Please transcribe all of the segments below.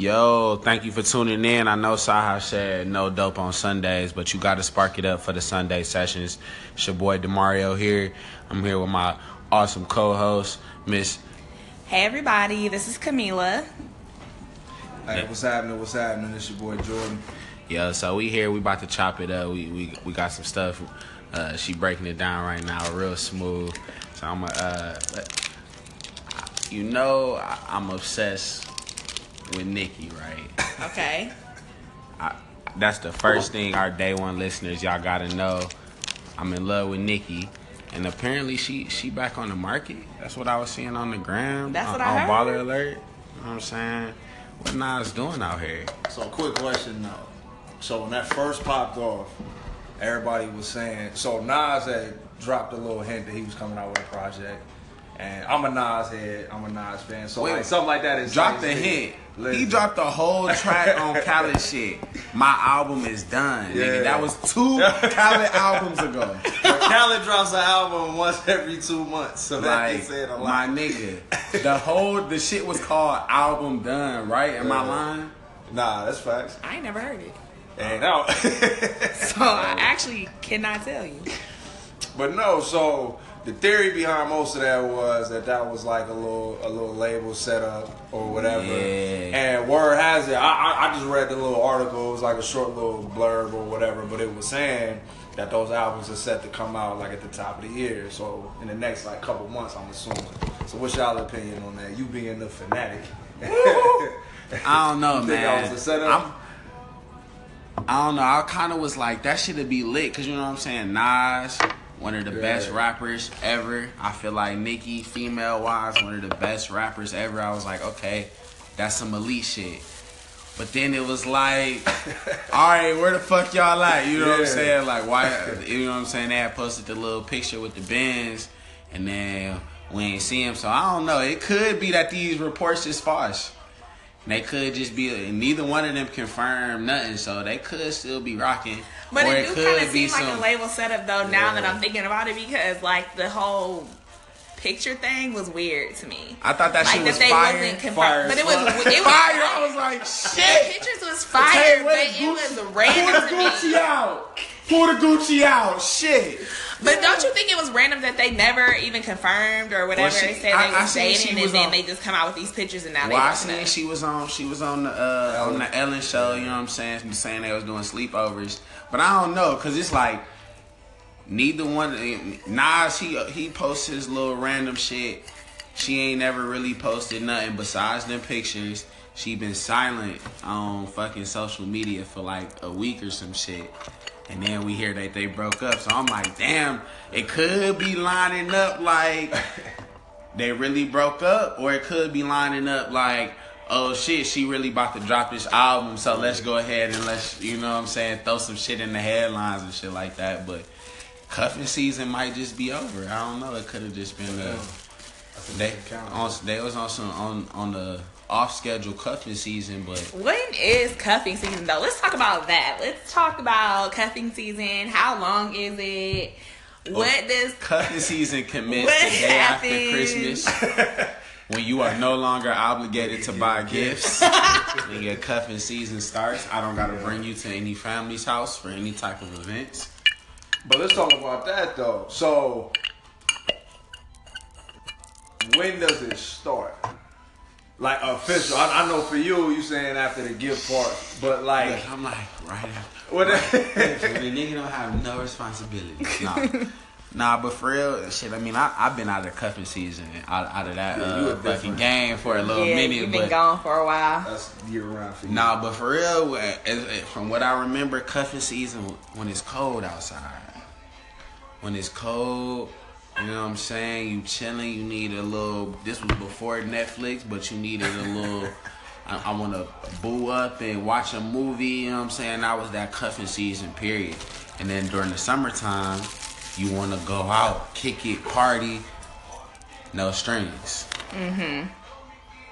Yo, thank you for tuning in. I know Saha said no dope on Sundays, but you got to spark it up for the Sunday sessions. It's your boy Demario here. I'm here with my awesome co-host, Miss. Hey everybody, this is Camila. Hey, what's happening? What's happening? It's your boy Jordan. Yo, so we here. We about to chop it up. We we we got some stuff. Uh, she breaking it down right now, real smooth. So I'm going uh, you know, I, I'm obsessed with Nicki, right? Okay. That's the first thing our day one listeners y'all gotta know. I'm in love with Nicki, and apparently she she back on the market. That's what I was seeing on the gram. That's on, what I on heard. Baller Alert. You know what I'm saying? What Nas doing out here? So, quick question though. So, when that first popped off, everybody was saying. So, Nas had dropped a little hint that he was coming out with a project. And I'm a Nas head. I'm a Nas fan. So, Wait, like, something like that is. Drop the is- hint. He dropped a whole track on Khaled shit. My album is done. Yeah. Nigga, that was two Khaled albums ago. But Khaled drops an album once every two months. So, that Like is saying a my nigga, the whole the shit was called album done. Right? Am I Yeah. lying? Nah, that's facts. I ain't never heard it. Ain't out. So I actually cannot tell you. But no, so the theory behind most of that was that that was like a little a little label setup or whatever. Yeah. And word has it, I, I I just read the little article. It was like a short little blurb or whatever, but it was saying that those albums are set to come out like at the top of the year. So in the next like couple months, I'm assuming. So what's y'all opinion on that? You being the fanatic. I don't know, man. that was a setup? I'm- I don't know. I kind of was like, that should be lit, cause you know what I'm saying. Nas, one of the Yeah. best rappers ever. I feel like Nicki, female wise, one of the best rappers ever. I was like, okay, that's some elite shit. But then it was like, all right, where the fuck y'all at? You know what I'm saying? Like, why? You know what I'm saying? They had posted the little picture with the bins, and then we ain't see him. So I don't know. It could be that these reports is false. And They could just be, neither one of them confirmed nothing, so they could still be rocking. But or it do kind of seem like a label setup though. Now that I'm thinking about it, because like the whole picture thing was weird to me. I thought that like shit that they fire. wasn't Fire confirmed, but it was it was fire! I was like, The shit. pictures was fire, Hey, but the it was random Pull the Gucci out. Pull the Gucci out. Shit. But don't you think it was random that they never even confirmed or whatever she- they said I- they I was seen dating, and then on- they just come out with these pictures and now Well, I they seen don't know. she was on she was on the uh, on the Ellen show. You know what I'm saying? Saying they was doing sleepovers, but I don't know because it's like neither one. Nas he he posts his little random shit. She ain't never really posted nothing besides them pictures. She been silent on fucking social media for like a week or some shit. And then we hear that they broke up. So I'm like, damn, it could be lining up like they really broke up, or it could be lining up like, oh shit, she really about to drop this album, so let's go ahead and let's, you know what I'm saying, throw some shit in the headlines and shit like that. But cuffing season might just be over. I don't know. It could have just been a, they on they was on some on on the off schedule cuffing season, but When is cuffing season though? Let's talk about that. Let's talk about cuffing season. How long is it? What does cuffing season commence the day after? Christmas. When you are no longer obligated to buy gifts, when your cuffing season starts, I don't gotta bring you to any family's house for any type of events. But let's talk about that though. So when does it start? Like official. I, I know for you, you saying after the gift part, but like Look, I'm like, right after. what? the nigga don't have no responsibility. Nah. Nah, but for real, shit. I mean, I I've been out of cuffing season, out, out of that Yeah, uh, fucking different- game for a little yeah, minute. you've but been gone for a while. That's year round for you. Nah, but for real, uh, as- as- from what I remember, cuffing season when it's cold outside. When it's cold, you know what I'm saying? You chilling, you need a little. This was before Netflix, but you needed a little. I, I want to boo up and watch a movie. You know what I'm saying? That was that cuffing season period. And then during the summertime, you want to go out, kick it, party, no strings. Mm-hmm.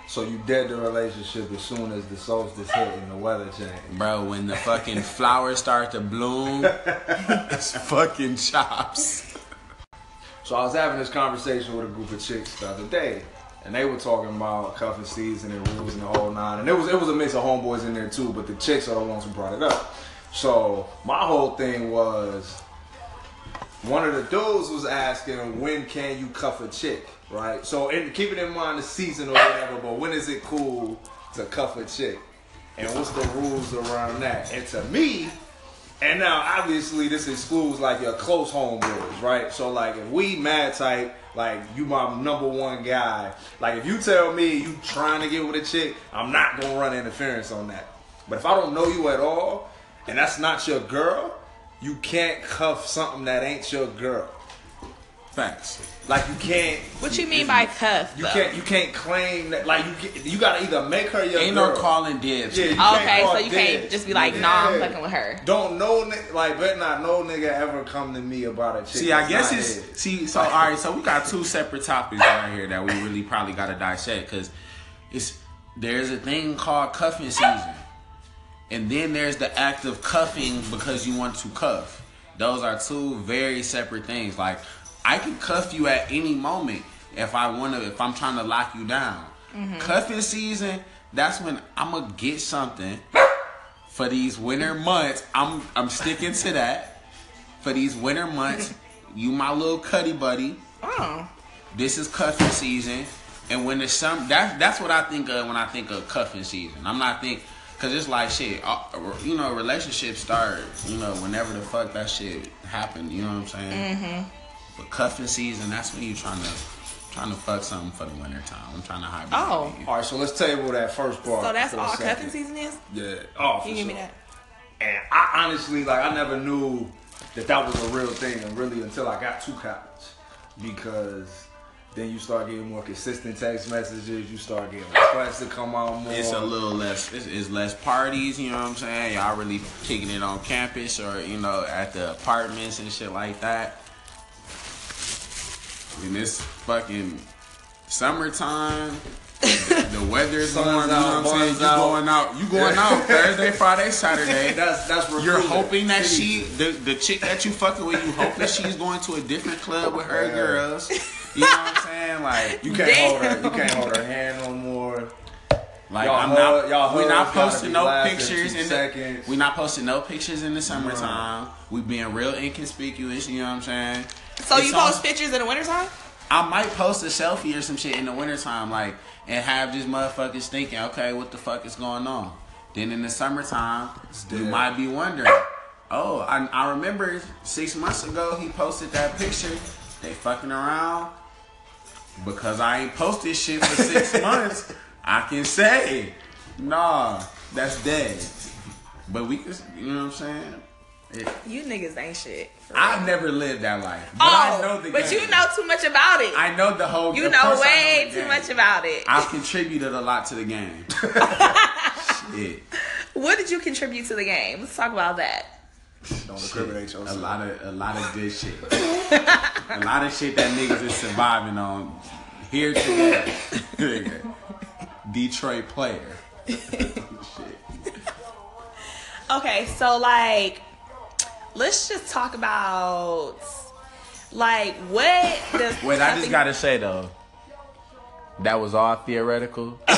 So you dead the relationship as soon as the solstice hit and the weather changed. Bro, when the fucking flowers start to bloom, it's fucking chops. So I was having this conversation with a group of chicks the other day, and they were talking about cuffing season and rules and the whole nine. And it was it was a mix of homeboys in there too, but the chicks are the ones who brought it up. So my whole thing was one of the dudes was asking when can you cuff a chick, right? So and keeping in mind the season or whatever, but when is it cool to cuff a chick? And what's the rules around that? And to me, and now obviously this excludes like your close homeboys, right? So like if we mad type, like you my number one guy. Like if you tell me you trying to get with a chick, I'm not gonna run interference on that. But if I don't know you at all, and that's not your girl, you can't cuff something that ain't your girl. Facts. Like you can't. What you mean by cuff? You though? can't. You can't claim that. Like you. Get, you gotta either make her your Ain't girl. no calling dibs. Yeah, you Okay, can't so you can't just be like, nah, I'm fucking with her. Don't no ni- like better not no nigga ever come to me about a chick. See, I guess not it's his. see. So all right, so we got two separate topics right here that we really probably got to dissect because it's there's a thing called cuffing season, and then there's the act of cuffing because you want to cuff. Those are two very separate things. Like I can cuff you at any moment if I want to. If I'm trying to lock you down, cuffing season. That's when I'm gonna get something for these winter months. I'm I'm sticking to that for these winter months. you my little cuddy buddy. Oh, This is cuffing season, and when there's some, that that's what I think of when I think of cuffing season. I'm not think because it's like shit. uh, You know, relationships start. You know, whenever the fuck that shit happen. You know what I'm saying? Mm-hmm. But cuffing season, that's when you're trying to trying to fuck something for the winter time. I'm trying to hide. Oh. All right, so let's table that first part. so that's all cuffing season is? Yeah. Oh, for You give me sure. that. And I honestly, like, I never knew that that was a real thing, and really until I got to college, because then you start getting more consistent text messages. You start getting requests to come out more. It's a little less. It's, it's less parties. You know what I'm saying? Y'all really kicking it on campus or you know at the apartments and shit like that. In this fucking summertime, the, the weather's Sun's warm. You know what I'm saying? You out. going out? You going out Thursday, Friday, Saturday? That's that's You're hoping that she, the, the chick that you fucking with, you hoping she's going to a different club with her Yeah. girls. You know what I'm saying? Like, You can't Damn. hold her. You can't hold her hand no more. Like Y'all I'm hug- not, y'all we're not posting no pictures two in the, seconds. we not posting no pictures in the summertime. We being real inconspicuous, you know what I'm saying? So It's you on- post pictures in the wintertime? I might post a selfie or some shit in the wintertime, like, and have these motherfuckers thinking, okay, what the fuck is going on? Then in the summertime, you might be wondering, oh, I, I remember six months ago he posted that picture. They fucking around because I ain't posted shit for six months. I can say, nah, that's dead. But we can, you know what I'm saying? It, You niggas ain't shit. I've never lived that life, but oh, I know the but game. you know too much about it. I know the whole. you know way the too game. much about it. I've contributed a lot to the game. Shit. what did you contribute to the game? Let's talk about that. Don't incriminate A lot of a lot of good shit. a lot of shit that niggas is surviving on here today. Detroit player. shit. Okay, so like, let's just talk about like what does Wait, I just gotta say though, that was all theoretical.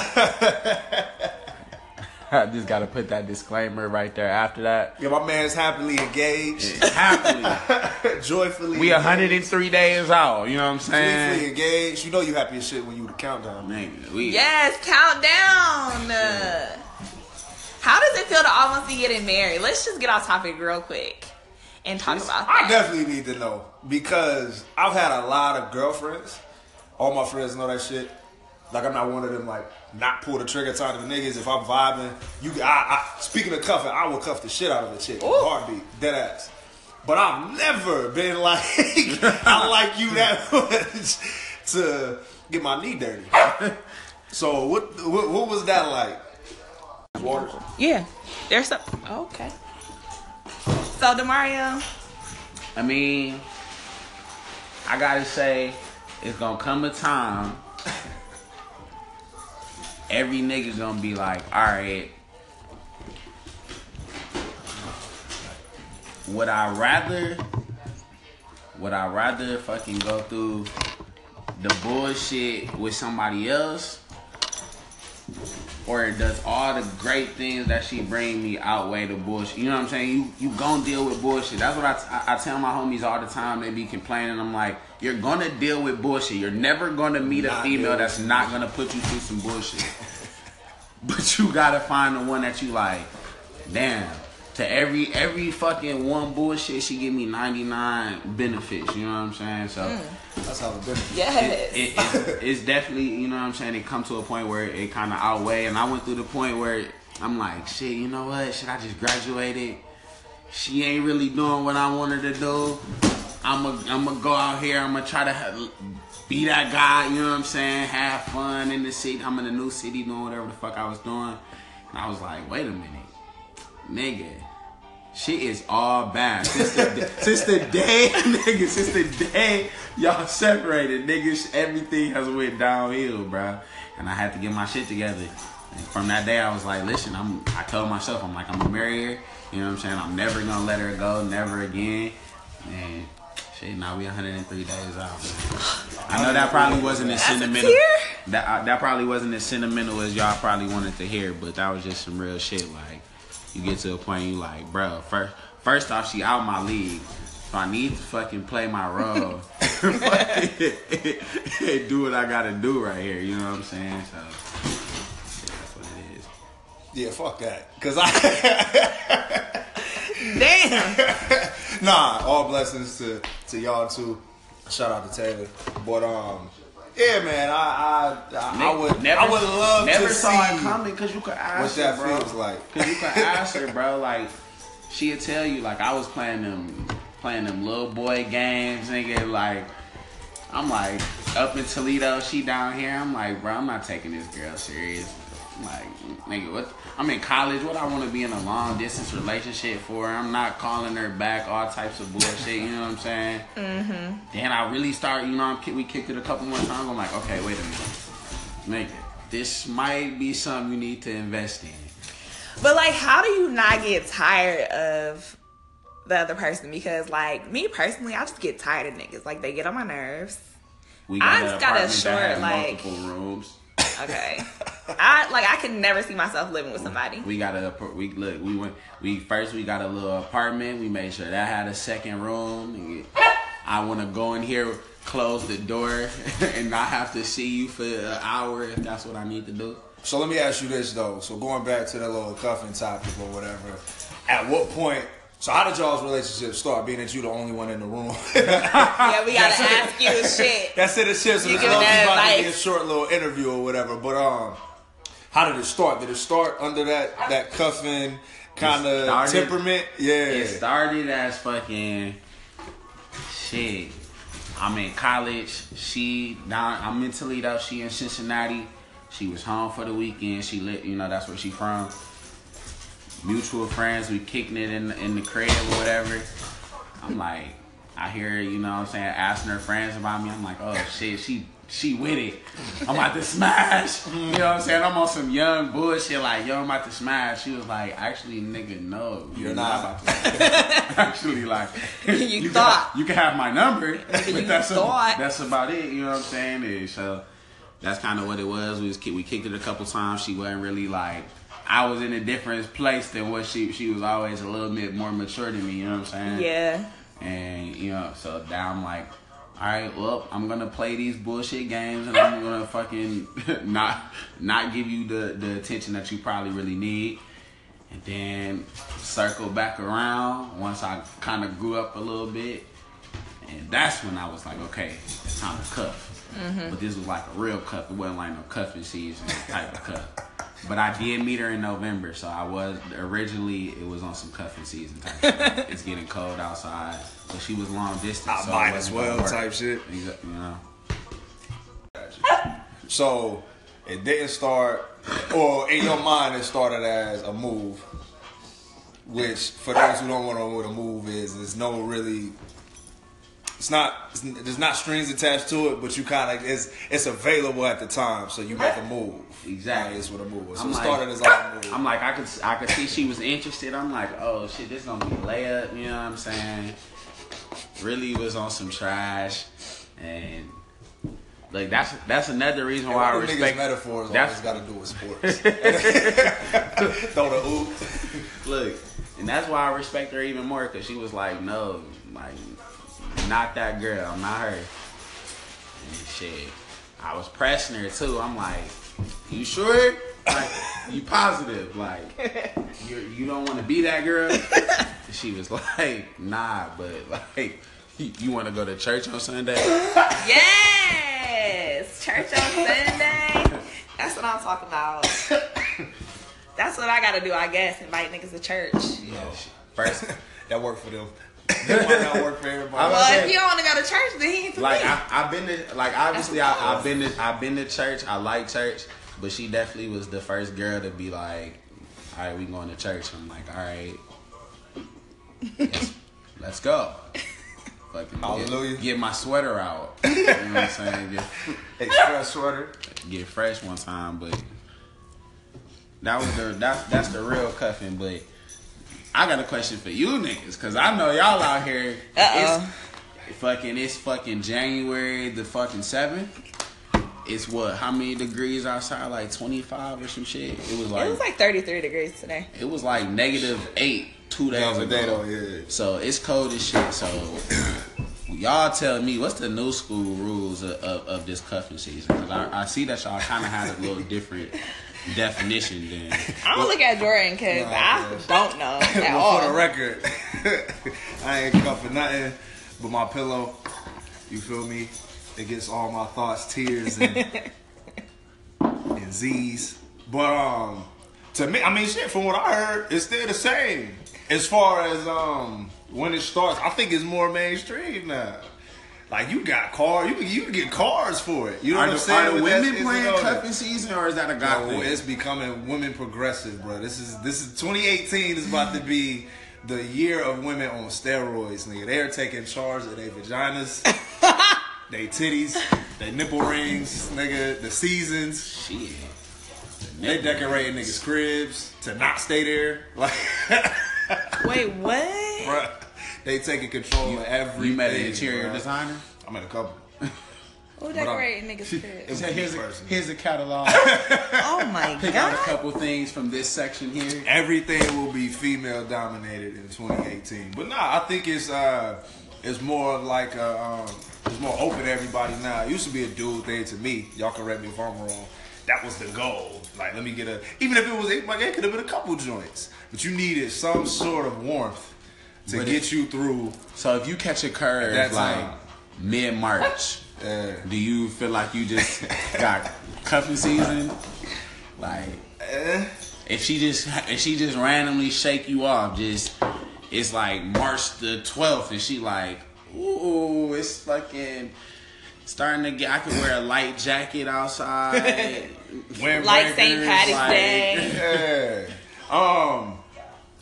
I just gotta put that disclaimer right there after that. Yeah, my man's happily engaged, Happily. joyfully. We engaged. 103 days out, you know what I'm saying? Joyfully saying? engaged. You know you happy as shit when you the countdown. Nigga, we, Yes, countdown. How does it feel to almost be getting married? Let's just get off topic real quick and talk about I definitely need to know because I've had a lot of girlfriends. All my friends know that shit. Like I'm not one of them like not pull the trigger type of niggas. If I'm vibing, you I, I speaking of cuffing, I will cuff the shit out of a chick. Ooh. Heartbeat, dead ass. But I've never been like I like you that much to get my knee dirty. So what what, what was that like? Waters. Yeah, there's some. Okay. So Demario, I mean, I gotta say, it's gonna come a time. Every nigga's gonna be like, all right. Would I rather? Would I rather fucking go through the bullshit with somebody else, or does all the great things that she bring me outweigh the bullshit? You know what I'm saying? You you gonna deal with bullshit. That's what I, I, I tell my homies all the time. They be complaining. I'm like, you're gonna deal with bullshit. You're never gonna meet a female that's not gonna put you through some bullshit. but you gotta find the one that you like. Damn. To every every fucking one bullshit, she give me 99 benefits. You know what I'm saying? So mm. That's how the business. Yes. it, it, it's, it's definitely you know what I'm saying. It come to a point where it kind of outweigh, and I went through the point where I'm like, shit, you know what? Should I just graduated? She ain't really doing what I wanted to do. I'm gonna I'm gonna go out here. I'm gonna try to have, be that guy. You know what I'm saying? Have fun in the city. I'm in a new city doing whatever the fuck I was doing, and I was like, wait a minute, nigga. She is all bad since the, since the day, nigga. Since the day y'all separated, niggas, everything has went downhill, bro. And I had to get my shit together. And from that day, I was like, listen, I'm. I told myself, I'm like, I'm gonna marry her. You know what I'm saying? I'm never gonna let her go, never again. And shit, now we 103 days out. I know that probably wasn't as sentimental. That uh, that probably wasn't as sentimental as y'all probably wanted to hear, but that was just some real shit. Like, you get to a point you like, bro. First, first off, she out my league, so I need to fucking play my role, and do what I gotta do right here. You know what I'm saying? So, yeah, that's what it is. Yeah, fuck that. Cause I Damn. nah, all blessings to to y'all too. Shout out to Taylor. But um, yeah, man, I I I, I would never, I would love never to saw see it coming because you could ask what that her, bro. feels like. Cause you could ask her, bro. Like she'll tell you, like I was playing them, playing them little boy games, nigga. Like I'm like up in Toledo, she down here. I'm like, bro, I'm not taking this girl serious. Like, nigga, what? I'm in college. What I want to be in a long distance relationship for? I'm not calling her back. All types of bullshit. You know what I'm saying? Mm-hmm. Then I really start. You know, I'm, we kicked it a couple more times. I'm like, okay, wait a minute, nigga. This might be something you need to invest in. But like, how do you not get tired of the other person? Because like me personally, I just get tired of niggas. Like they get on my nerves. We I got just got a short, like- multiple rooms. Okay. I like I could never see myself living with somebody. We got a we look we went we first we got a little apartment. We made sure that had a second room. I want to go in here, close the door, and not have to see you for an hour if that's what I need to do. So let me ask you this though. So going back to that little cuffing topic or whatever, at what point? So how did y'all's relationship start? Being that you the only one in the room. Yeah, we gotta ask you shit. That's it. It's just You it's giving about to be a short little interview or whatever. But um, how did it start? Did it start under that that cuffing kind of started- temperament? Yeah. It started as fucking shit. I'm in college. She down. I'm in Toledo. She in Cincinnati. She was home for the weekend. She lit. You know that's where she from. Mutual friends. We kicking it in in the crib or whatever. I'm like, I hear you know what I'm saying asking her friends about me. I'm like, oh shit, she she with it. I'm about to smash. You know what I'm saying? I'm on some young bullshit like, yo, I'm about to smash. She was like, actually, nigga, no, You're not. about to. actually, like, You can thought. have- you can have my number, but you that's a- thought. that's about it. You know what I'm saying? And so that's kind of what it was. We was we kicked it a couple times. She wasn't really like. I was in a different place than what she she was always a little bit more mature than me. You know what I'm saying? Yeah. And you know, so now I'm like, all right, well, I'm gonna play these bullshit games, and I'm gonna fucking not not give you the the attention that you probably really need, and then circle back around once I kind of grew up a little bit, and that's when I was like, okay, it's time to cuff. Mm-hmm. But this was like a real cuff. It wasn't like no cuffing season type of cuff. But I did meet her in November, so I was originally it was on some cuffing season type. Shit. it's getting cold outside, but she was long distance. I so might as well type shit. Exa- You know, So it didn't start, or in your mind, it started as a move. Which, for those who don't want to know what a move is, there's no really. It's not. It's, there's not strings attached to it, but you kind of it's it's available at the time, so you make a move. Exactly. That's what a move was. So I'm it like- started as like a move. I'm like I could I could see she was interested. I'm like, oh shit, this gonna be a layup. You know what I'm saying? Really was on some trash, and Like that's that's another reason why I All the niggas respect. metaphors that's- got to do with sports. Throw the oop. Look, and that's why I respect her even more because she was like, no, like, not that girl, not her. And shit, I was pressing her too. I'm like, you sure? Like, you positive? Like, you you don't want to be that girl? She was like, nah, but like, you, you want to go to church on Sunday? Yes, church on Sunday. That's what I'm talking about. That's what I gotta do, I guess. Invite niggas to church. Yeah. First, That worked for them. It might not work for everybody. Well, saying- if you don't want to go to church, then he ain't for like me. I, I've been to like obviously I, I've been to I've been to church. I like church, but she definitely was the first girl to be like, "All right, we going to church." I'm like, "All right, let's, let's go." Fucking Hallelujah. Get, get my sweater out. You know what I'm saying? Get, Express sweater. get fresh one time, but that was the that's that's the real cuffing. But I got a question for you niggas, cause I know y'all out here. Uh-oh. It's fucking it's fucking January the fucking seventh. It's what? How many degrees outside? Like twenty five or some shit. It was like it was like 33 degrees today. it was like negative eight two days The other ago. day though, yeah. So it's cold as shit. So y'all tell me what's the new school rules of, of, of this cuffing season? Cause I, I see that y'all kind of had a little different definition than. I'm gonna look at Jordan because Nah, I yeah. don't know at well, for the record, I ain't cuffing nothing but my pillow. You feel me? It gets all my thoughts, tears, and and Z's. But um, to me, I mean, shit. From what I heard, it's still the same as far as um when it starts. I think it's more mainstream now. Like you got car, you can you can get cars for it. You know Are what I'm saying? are the that's- women playing cuffing season or is that a guy Bro, thing? it's becoming women progressive, bro. This is this is 2018 is about to be the year of women on steroids, nigga. They're taking charge of their vaginas, their titties, their nipple rings, nigga, the seasons. Shit. They decorating niggas' cribs to not stay there. Like, Wait, what? bruh, they taking control of every. You met an interior bruh. designer? I met a couple. Who decorating niggas' cribs? Here's, a, here's a catalog. Oh my god. Pick out a couple things from this section here. everything will be female dominated in 2018. But nah, I think it's uh it's more of like a, um it's more open to everybody now. It used to be a dude thing to me. Y'all correct me if I'm wrong. That was the goal. Like let me get a even if it was it, like it could have been a couple joints, but you needed some sort of warmth to But get it- you through. So if you catch a curve that like time. mid March, Uh, do you feel like you just got cuffing season? Like eh, if she just if she just randomly shake you off, just it's like March the twelfth, and she like, ooh, it's fucking starting to get. I could wear a light jacket outside. windbreakers, Like St. Patty's like- Day. Yeah. Um,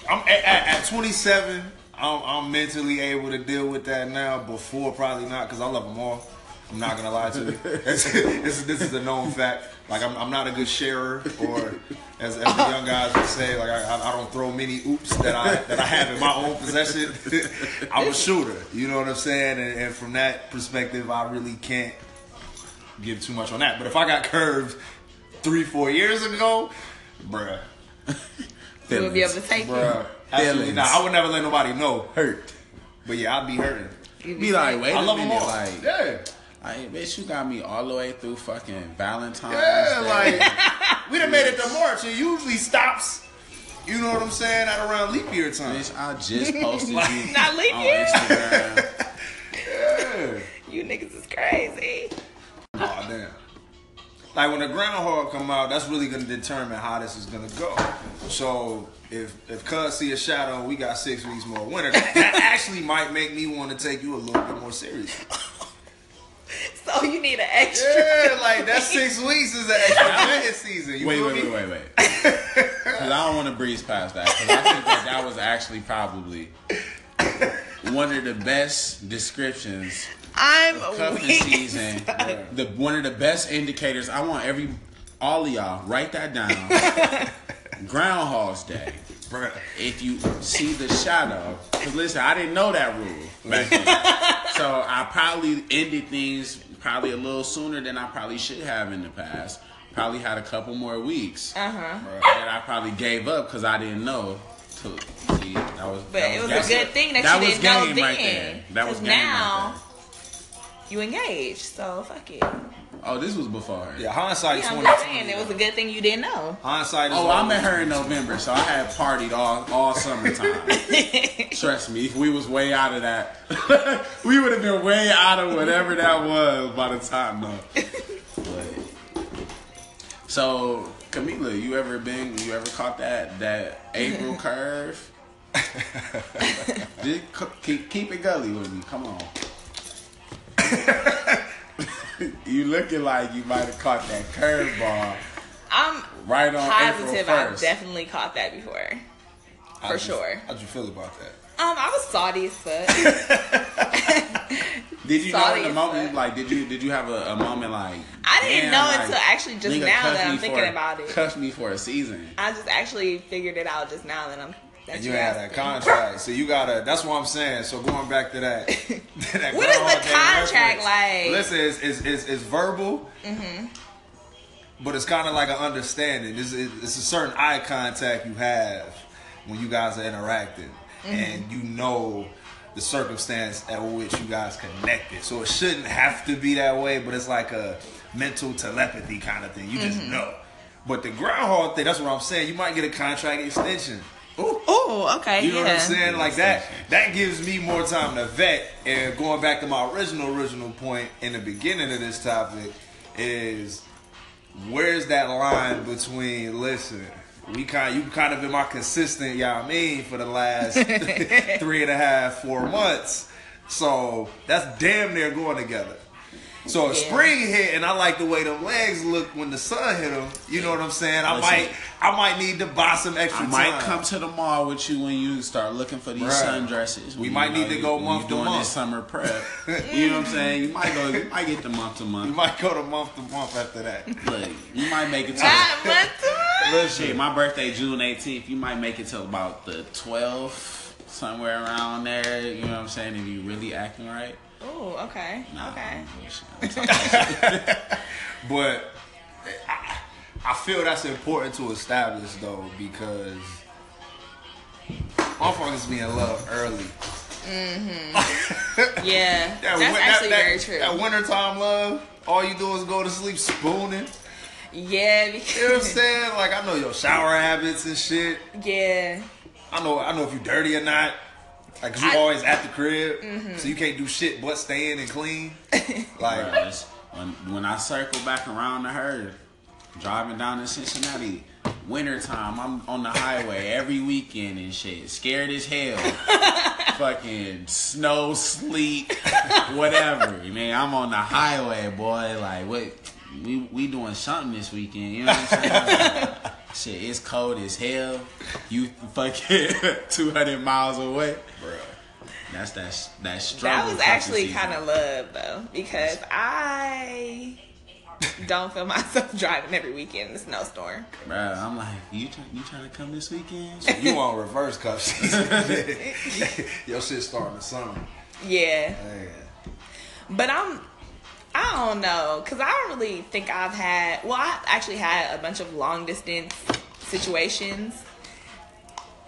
I'm at, at, at 27. I'm, I'm mentally able to deal with that now. Before, probably not, because I love them all. I'm not gonna lie to you. this, this, this is a known fact. Like I'm, I'm not a good sharer, or as, as the young guys would say, like I, I- I don't throw many oops that I that I have in my own possession. I'm a shooter. You know what I'm saying? And, and from that perspective, I really can't give too much on that. But if I got curves three, four years ago, bruh, You will be able to take bruh, absolutely Feelings. not. I would never let nobody know. hurt. But yeah, I'd be hurting. it. Be like, wait I a love them minute, all. like, yeah, like, bitch, you got me all the way through fucking Valentine's yeah, Day. like we done made it to March. It usually stops. You know what I'm saying? At around leap year time. Bitch, I just posted you Not leap on year. Instagram. Yeah. You niggas is crazy. Oh damn. Like when the groundhog come out, that's really gonna determine how this is gonna go. So if if Cuz see a shadow, we got six weeks more winter. That actually might make me want to take you a little bit more serious. So you need an extra. Yeah, like that six weeks is an extra vetting season. You Wait, feel wait, wait, wait, wait. Because I don't want to breeze past that. Because I think that that was actually probably one of the best descriptions I'm cuffing weak. season. The one of the best indicators. I want every all of y'all write that down. Groundhog's Day. Bruh. If you see the shadow, because listen, I didn't know that rule back then. so I probably ended things probably a little sooner than I probably should have in the past. Probably had a couple more weeks Uh huh. that I probably gave up because I didn't know. To, see, that was, But that it was that's a good thing that, that you didn't know then. right. That was game now right you engaged, so fuck it. Oh, this was before. Yeah, hindsight Yeah, I'm twenty just twenty. saying it was a good thing you didn't know. Hindsight is Oh, I met her in November, so I had partied all all summertime. Trust me, if we was way out of that, we would have been way out of whatever that was by the time though. But- so, Camila, you ever been? You ever caught that that April curve? Just keep keep it gully with me. Come on. you looking like you might have caught that curveball I'm right on positive I've 1st. definitely caught that before. How'd for you- sure. How'd you feel about that? Um, I was salty as fuck. Did you know in the moment, like, did you did you have a, a moment like? I didn't know like, until actually just now that I'm thinking for- about it. Cuffed me for a season. I just actually figured it out just now that I'm. And you had me. contract, so you gotta. That's what I'm saying. So going back to that, that What is the contract reference. like? Listen, it's it's, it's, it's verbal, Mm-hmm. but it's kind of like an understanding. It's, it's a certain eye contact you have when you guys are interacting, Mm-hmm. and you know the circumstance at which you guys connected. So it shouldn't have to be that way, but it's like a mental telepathy kind of thing. You just Mm-hmm. know. But the groundhog thing, that's what I'm saying. You might get a contract extension. Oh, okay. You know yeah. what I'm saying? Like that. That gives me more time to vet. And going back to my original original point in the beginning of this topic is where's that line between listen. We kind you kind of been my consistent, y'all I mean, for the last three and a half, four months. So that's damn near going together. So if Yeah. spring hit and I like the way them legs look when the sun hit them, you know what I'm saying? I Listen. might I might need to buy some extra I might time. come to the mall with you when you start looking for these Right. sundresses. We might need to go month to doing month. this summer prep. you know what I'm saying? You might go. You might get the month to We You might go to month to month after that. Look, you might make it to. That month Listen, my birthday June 18th. You might make it till about the 12th, somewhere around there. You know what I'm saying? If you really acting right. Oh, okay. Nah, Okay. But I, I feel that's important to establish though because motherfuckers be in love early. Mm-hmm. Yeah. That That's that- actually that, very true. That wintertime love, all you do is go to sleep spooning. yeah, because... You know what I'm saying? Like I know your shower habits and shit. yeah. I know I know if you dirty or not. Like, cause you I- Mm-hmm. always at the crib, so you can't do shit but stay in and clean. Like, Bruh, when when I circle back around to her, driving down to Cincinnati, wintertime, I'm on the highway every weekend and shit, scared as hell. Fucking snow, sleet, whatever. Man, I'm on the highway, boy. Like what? We we doing something this weekend. You know what I'm saying? Like, shit, it's cold as hell. You fucking 200 miles away. Bro. That's that that struggle. That was actually kind of love though, because I don't feel myself driving every weekend in the snowstorm. Bro, I'm like, you try, you trying to come this weekend? You on reverse cuff season. Your shit starting the summer. Yeah, Man. but I'm. I don't know, cause I don't really think I've had. Well, I actually had a bunch of long distance situations,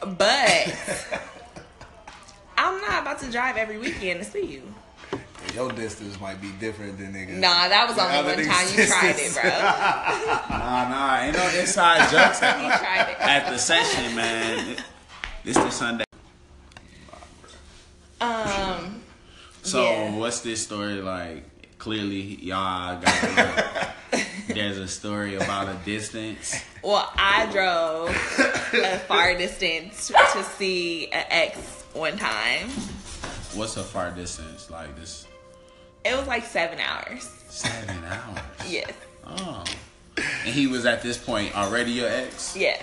but I'm not about to drive every weekend to see you. Your distance might be different than niggas. Nah, that was only one time you tried it, bro. Nah, nah, ain't no inside jokes at, tried it. at the session, man. This is Sunday. Um. So Yeah. what's this story like? Clearly, y'all got. there's a story about a distance. Well, I drove a far distance to see an ex one time. What's a far distance like this? It was like seven hours. Seven hours. Yes. Oh. And he was at this point already your ex. Yeah.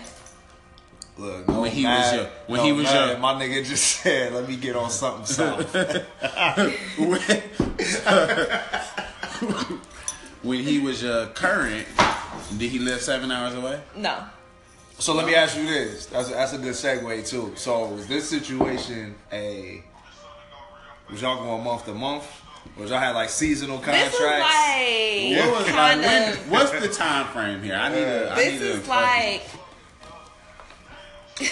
Look, When he was your- when he was mad. your- my nigga just said, "Let me get on something soft." when he was your current, did he live seven hours away? No. so let me ask you this. That's a, that's a good segue too. So was this situation a? Was y'all going month to month? Was y'all had like seasonal contracts? This contracts? is like What was like? kind When, what's the time frame here? I need to. I This need to is fucking- like You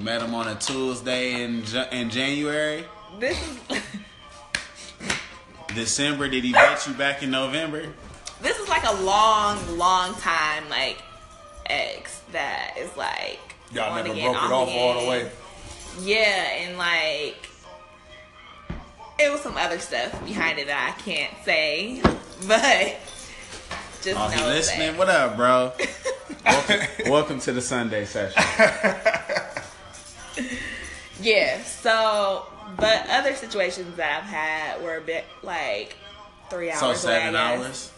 met him on a Tuesday in in January. this is December. Did he bet you back in November? this is like a long, long time like ex that is like Y'all on never again, broke it off off all the again. way. Yeah, and like it was some other stuff behind it that I can't say, but just Oh, he know listening? that. What up, bro? welcome, welcome to the Sunday session. Yeah, so but other situations that I've had were a bit like three hours. So seven I hours.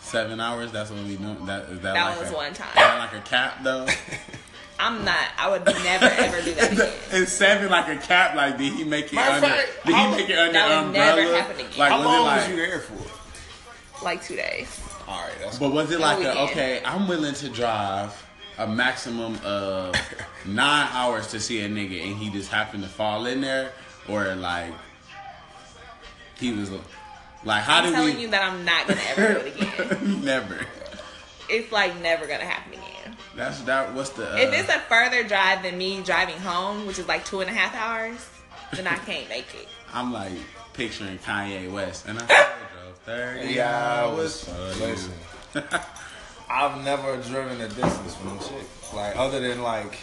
Seven hours. That's what we do. That is that. That like was a, one time. That like a cap though? I'm not. I would never ever do that again. Is seven like a cap? Like did he make it Matter of under? fact, did he make it under That would umbrella? never happen again. Like How was long it like? was you there for? Like two days. All right, that's But was it like a, okay? I'm willing to drive a maximum of nine hours to see a nigga, and he just happened to fall in there, or like he was like, how I'm did telling we? you that I'm not gonna ever do it again. never. It's like never gonna happen again. That's that. What's the? Uh, If it's a further drive than me driving home, which is like two and a half hours, then I can't make it. I'm like picturing Kanye West, and I still drove thirty Yeah, I hours. was. for you. I've never driven a distance from a chick. Like other than like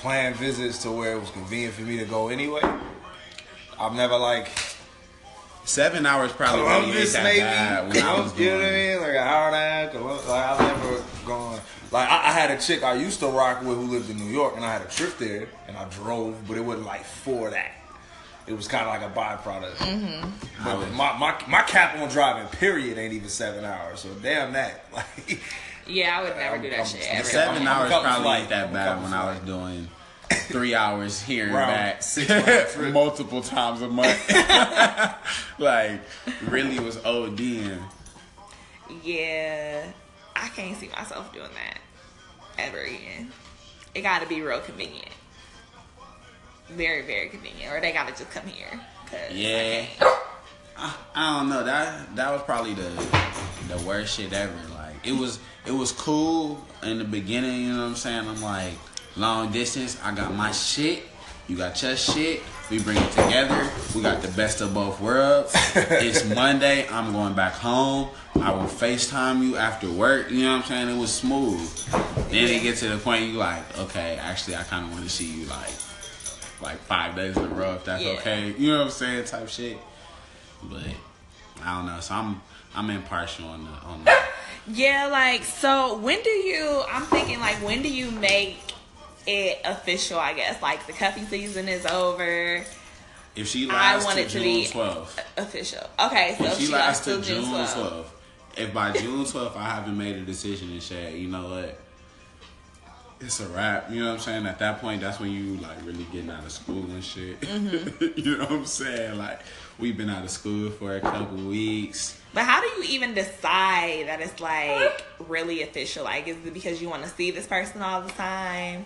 planned visits to where it was convenient for me to go anyway. I've never like Seven hours probably Columbus maybe. when I was you know what I mean? Like an hour and a half. Columbus, like I've never gone. Like I, I had a chick I used to rock with who lived in New York, and I had a trip there, and I drove, but it wasn't like for that. It was kind of like a byproduct. Mm-hmm. But my, my my cap on driving period ain't even seven hours. So damn that. Like Yeah, I would never do that I'm- shit I'm ever. Seven I'm hours probably flight. ain't that I'm bad coming when I was doing three hours here and Round back, six round trip. multiple times a month. like really was ODing. Yeah, I can't see myself doing that ever again. It got to be real convenient, very very convenient, or they got to just come here. 'cause I Yeah. I, I don't know. That that was probably the the worst shit ever. Like it was it was cool in the beginning. You know what I'm saying? I'm like long distance. I got my shit. You got your shit. We bring it together. We got the best of both worlds. it's Monday. I'm going back home. I will FaceTime you after work. You know what I'm saying? It was smooth. Then it get to the point you like, okay, actually, I kind of want to see you like, like five days in a row if that's Yeah. okay. You know what I'm saying? Type shit. But I don't know. So I'm I'm impartial on the on the. Yeah, like so. When do you? I'm thinking like when do you make it official? I guess like the cuffing season is over. If she I lasts want to to June be 12th, official. Okay, so if she she lasts to till June June 12th. 12th, if by June 12th I haven't made a decision and said, you know what, it's a wrap. You know what I'm saying? At that point, that's when you like really getting out of school and shit. Mm-hmm. you know what I'm saying? Like we've been out of school for a couple weeks. But how do you even decide that it's like really official? Like, is it because you want to see this person all the time?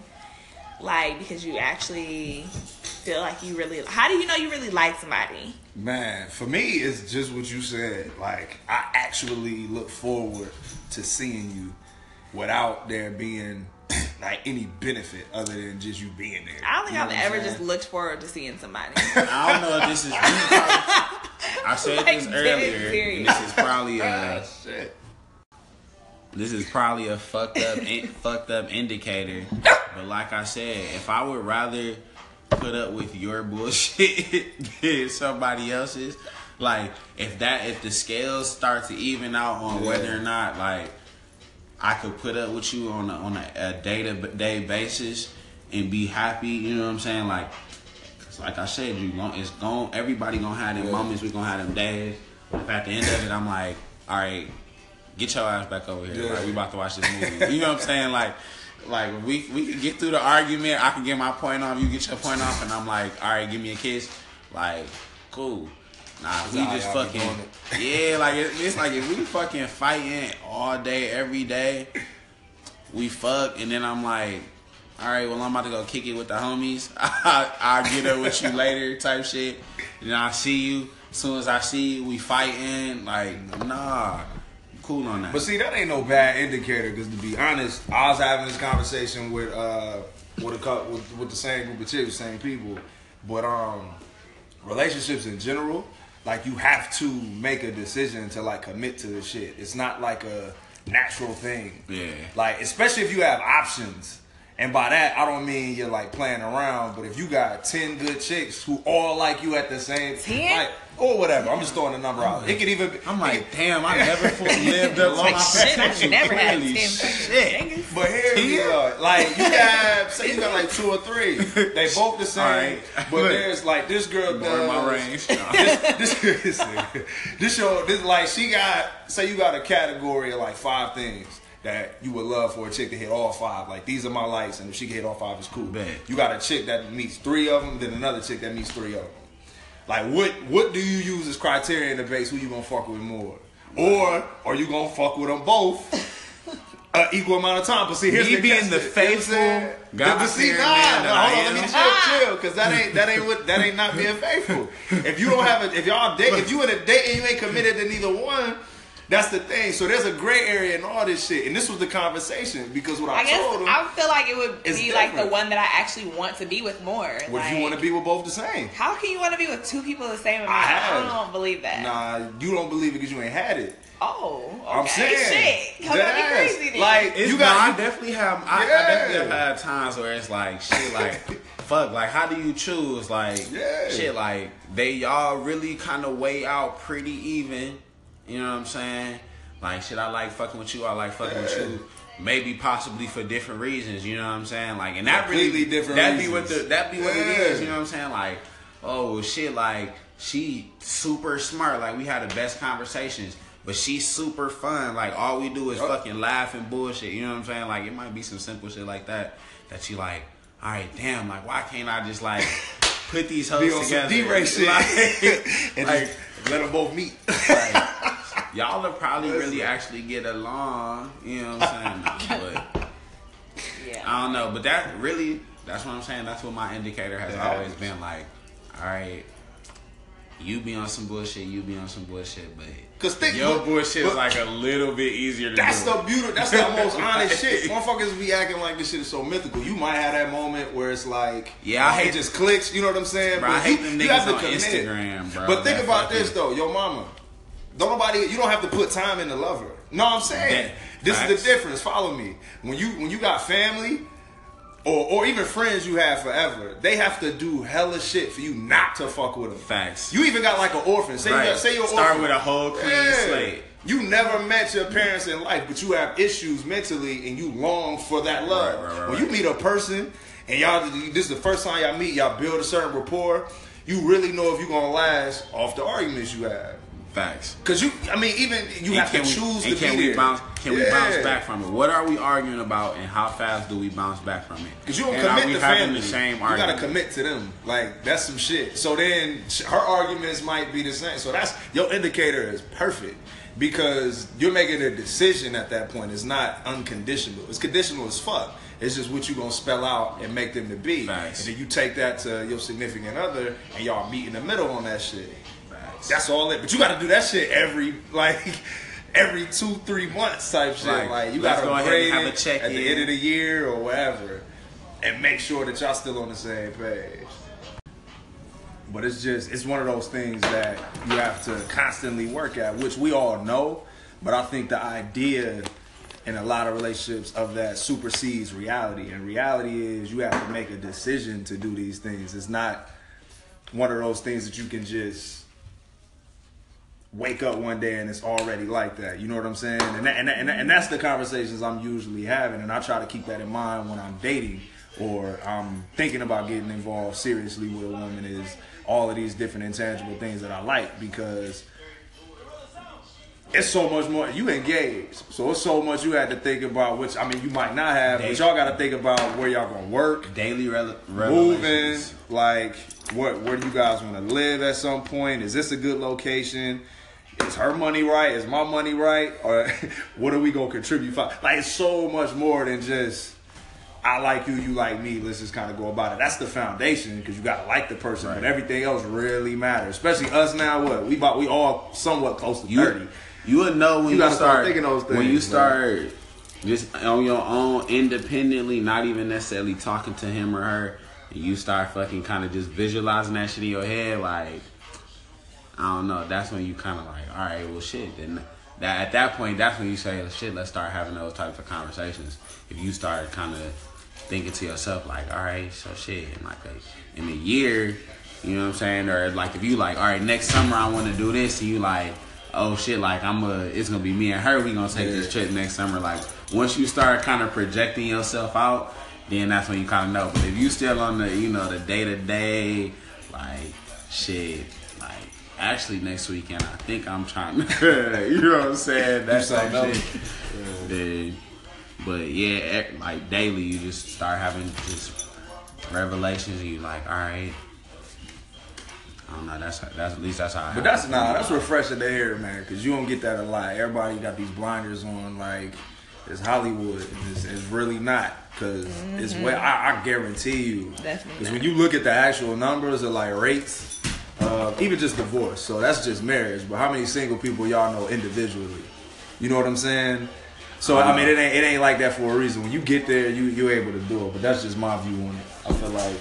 Like, because you actually feel like you really. How do you know you really like somebody? Man, for me, it's just what you said. Like, I actually look forward to seeing you without there being like any benefit other than just you being there. I don't think You know I've ever saying? just looked forward to seeing somebody. I don't know if this is. I said Like, this earlier. And this is probably a. Oh, shit. This is probably a fucked up, in, fucked up indicator. But like I said, if I would rather put up with your bullshit than somebody else's, like if that, if the scales start to even out on Yeah. whether or not like I could put up with you on a, on a, a day to day basis and be happy, you know what I'm saying? Like, 'cause like I said, you gon' it's going everybody gonna have them Yeah. moments. We gonna have them days. If at the end of it, I'm like, all right, get your ass back over here. Yeah. Like we about to watch this movie. You know what I'm saying? Like, like we we can get through the argument. I can get my point off. You get your point off, and I'm like, all right, give me a kiss. Like, cool. Nah, we just fucking yeah. Like it, it's like if we fucking fighting all day, every day, we fuck, and then I'm like. All right, well, I'm about to go kick it with the homies. I, I'll get up with you later, type shit. And I see you. As soon as I see you, we fighting. Like, nah, I'm cool on that. But see, that ain't no bad indicator because to be honest, I was having this conversation with uh with a couple with, with the same group of chicks, same people. But um, relationships in general, like you have to make a decision to like commit to the shit. It's not like a natural thing. Yeah. Like especially if you have options. And by that, I don't mean you're like playing around, but if you got ten good chicks who all like you at the same 10? like or whatever, I'm just throwing a number out. It could even be, I'm like, damn, I never fully lived up to my Shit, I potential. never had Holy 10 shit. But here we are. Like you got say you got like two or three. They both the same. Alright. But there's like this girl More in my does range. this this this show this like she got say you got a category of like five things that you would love for a chick to hit all five. Like these are my likes, and if she can hit all five, it's cool. Bet. You got a chick that meets three of them, then another chick that meets three of them. Like what what do you use as criterion to base who you gonna fuck with more, or are you gonna fuck with them both? An equal amount of time, but see, here's Me the being the faithful? God But see, nah, nah, hold on, let me chill, chill, because that ain't that ain't what that ain't not being faithful. If you don't have a, if y'all date, if you in a date and you ain't committed to neither one, that's the thing. So there's a gray area in all this shit, and this was the conversation because what I, I guess told him, I feel like it would It's be like the one that I actually want to be with more. what like, if you want to be with both the same? How can you want to be with two people the same amount? I I, don't believe that. Nah, you don't believe it because you ain't had it. Oh, okay. I'm saying, shit. Come on, be Yes. crazy then. Like It's, you no, I definitely have. I, I Yeah. definitely have had times where it's like shit, like fuck, like how do you choose? Like Yeah. shit, like they y'all really kind of weigh out pretty even. You know what I'm saying? Like shit, I like fucking with you. I like fucking with you. Maybe possibly for different reasons. You know what I'm saying? Like and that really Completely different That be what the that be what it is. You know what I'm saying? Like oh shit, like she super smart. Like we had the best conversations. But she's super fun. Like all we do is Yup. fucking laugh and bullshit. You know what I'm saying? Like it might be some simple shit like that that you like. All right, damn. Like why can't I just like put these hoes be on some together? D-Ray shit Like, and like, just let them both meet. like, y'all will probably really actually get along. You know what I'm saying? But yeah. I don't know. But that really, that's what I'm saying. That's what my indicator has Yeah. always been. Like, all right. You be on some bullshit, you be on some bullshit, but 'Cause think- your but- bullshit is like a little bit easier to That's do. the beauty. That's the most honest shit. Motherfuckers be acting like this shit is so mythical. You might have that moment where it's like, Yeah, I it hate- just clicks. You know what I'm saying? Bro, I But hate you, them niggas on commit. Instagram, bro. But think about fucking- this though, your mama. Don't nobody. You don't have to put time in to love her. No, I'm saying this facts. is the difference. Follow me. When you when you got family. Or, or even friends you have forever, they have to do hella shit for you not to fuck with them. Facts. You even got like an orphan. Say you got, say you're Start orphan. with a whole clean Yeah. slate. You never met your parents in life, but you have issues mentally and you long for that love. Right, right, right, when you meet a person and y'all, this is the first time y'all meet, y'all build a certain rapport, you really know if you're gonna last off the arguments you have. Facts. Cause you, I mean, even you And have to we- choose and to can be we there. bounce? Can we bounce back from it? What are we arguing about, and how fast do we bounce back from it? Cause you don't and commit to family. the same you argument? gotta commit to them. Like that's some shit. So then her arguments might be the same. So that's your indicator is perfect because you're making a decision at that point. It's not unconditional. It's conditional as fuck. It's just what you gonna spell out and make them to be. Facts. And then you take that to your significant other and y'all meet in the middle on that shit. That's all it. But you gotta do that shit every like. Every two, three months type shit. Right. Like you gotta go ahead grade and have a check-in. at the end of the year or whatever and make sure that y'all still on the same page. But it's just it's one of those things that you have to constantly work at, which we all know. But I think the idea in a lot of relationships of that supersedes reality. And reality is you have to make a decision to do these things. It's not one of those things that you can just wake up one day and it's already like that. You know what I'm saying? And that, and, that, and, that, and that's the conversations I'm usually having, and I try to keep that in mind when I'm dating or I'm thinking about getting involved seriously with a woman. Is all of these different intangible things that I like because it's so much more. You engaged, so it's so much you had to think about. Which I mean, you might not have, but y'all got to think about where y'all gonna work Daily rel- moving like what where do you guys want to live at some point is this a good location is her money right is my money right or what are we gonna contribute for like it's so much more than just I like you, you like me. Let's just kind of go about it. That's the foundation because you gotta like the person, Right. but everything else really matters. Especially us now. What we about? We all somewhat close to You thirty. you would know when You you, start start thinking those things. when you start just on your own independently, not even necessarily talking to him or her, and you start fucking kind of just visualizing that shit in your head, like I don't know. That's when you kind of like, all right, well, shit. Then that at that point, that's when you say, shit. Let's start having those types of conversations. If you start kind of thinking to yourself, like, all right, so shit, in like a, in a year, you know what I'm saying, or like if you like, all right, next summer I want to do this, and you like, oh shit, like I'm a, it's gonna be me and her. We gonna take this trip next summer. Like once you start kind of projecting yourself out, then that's when you kind of know. But if you still on the, you know, the day to day, like shit, actually next weekend I think I'm trying to, you know what I'm saying? That's something that else. shit. Then, but yeah, like daily, you just start having just revelations. And you like, all right. I don't know. That's that's at least that's how. I But that's nah, that's refreshing to hear, man, because you don't get that a lot. Everybody got these blinders on, like it's Hollywood. and It's, it's really not, because it's mm-hmm. way. I, I guarantee you, Definitely Because not. when you look at the actual numbers of like rates, uh, even just divorce, so that's just marriage. But how many single people y'all know individually? You know what I'm saying? So I mean, it ain't it ain't like that for a reason. When you get there, you you're able to do it. But that's just my view on it. I feel like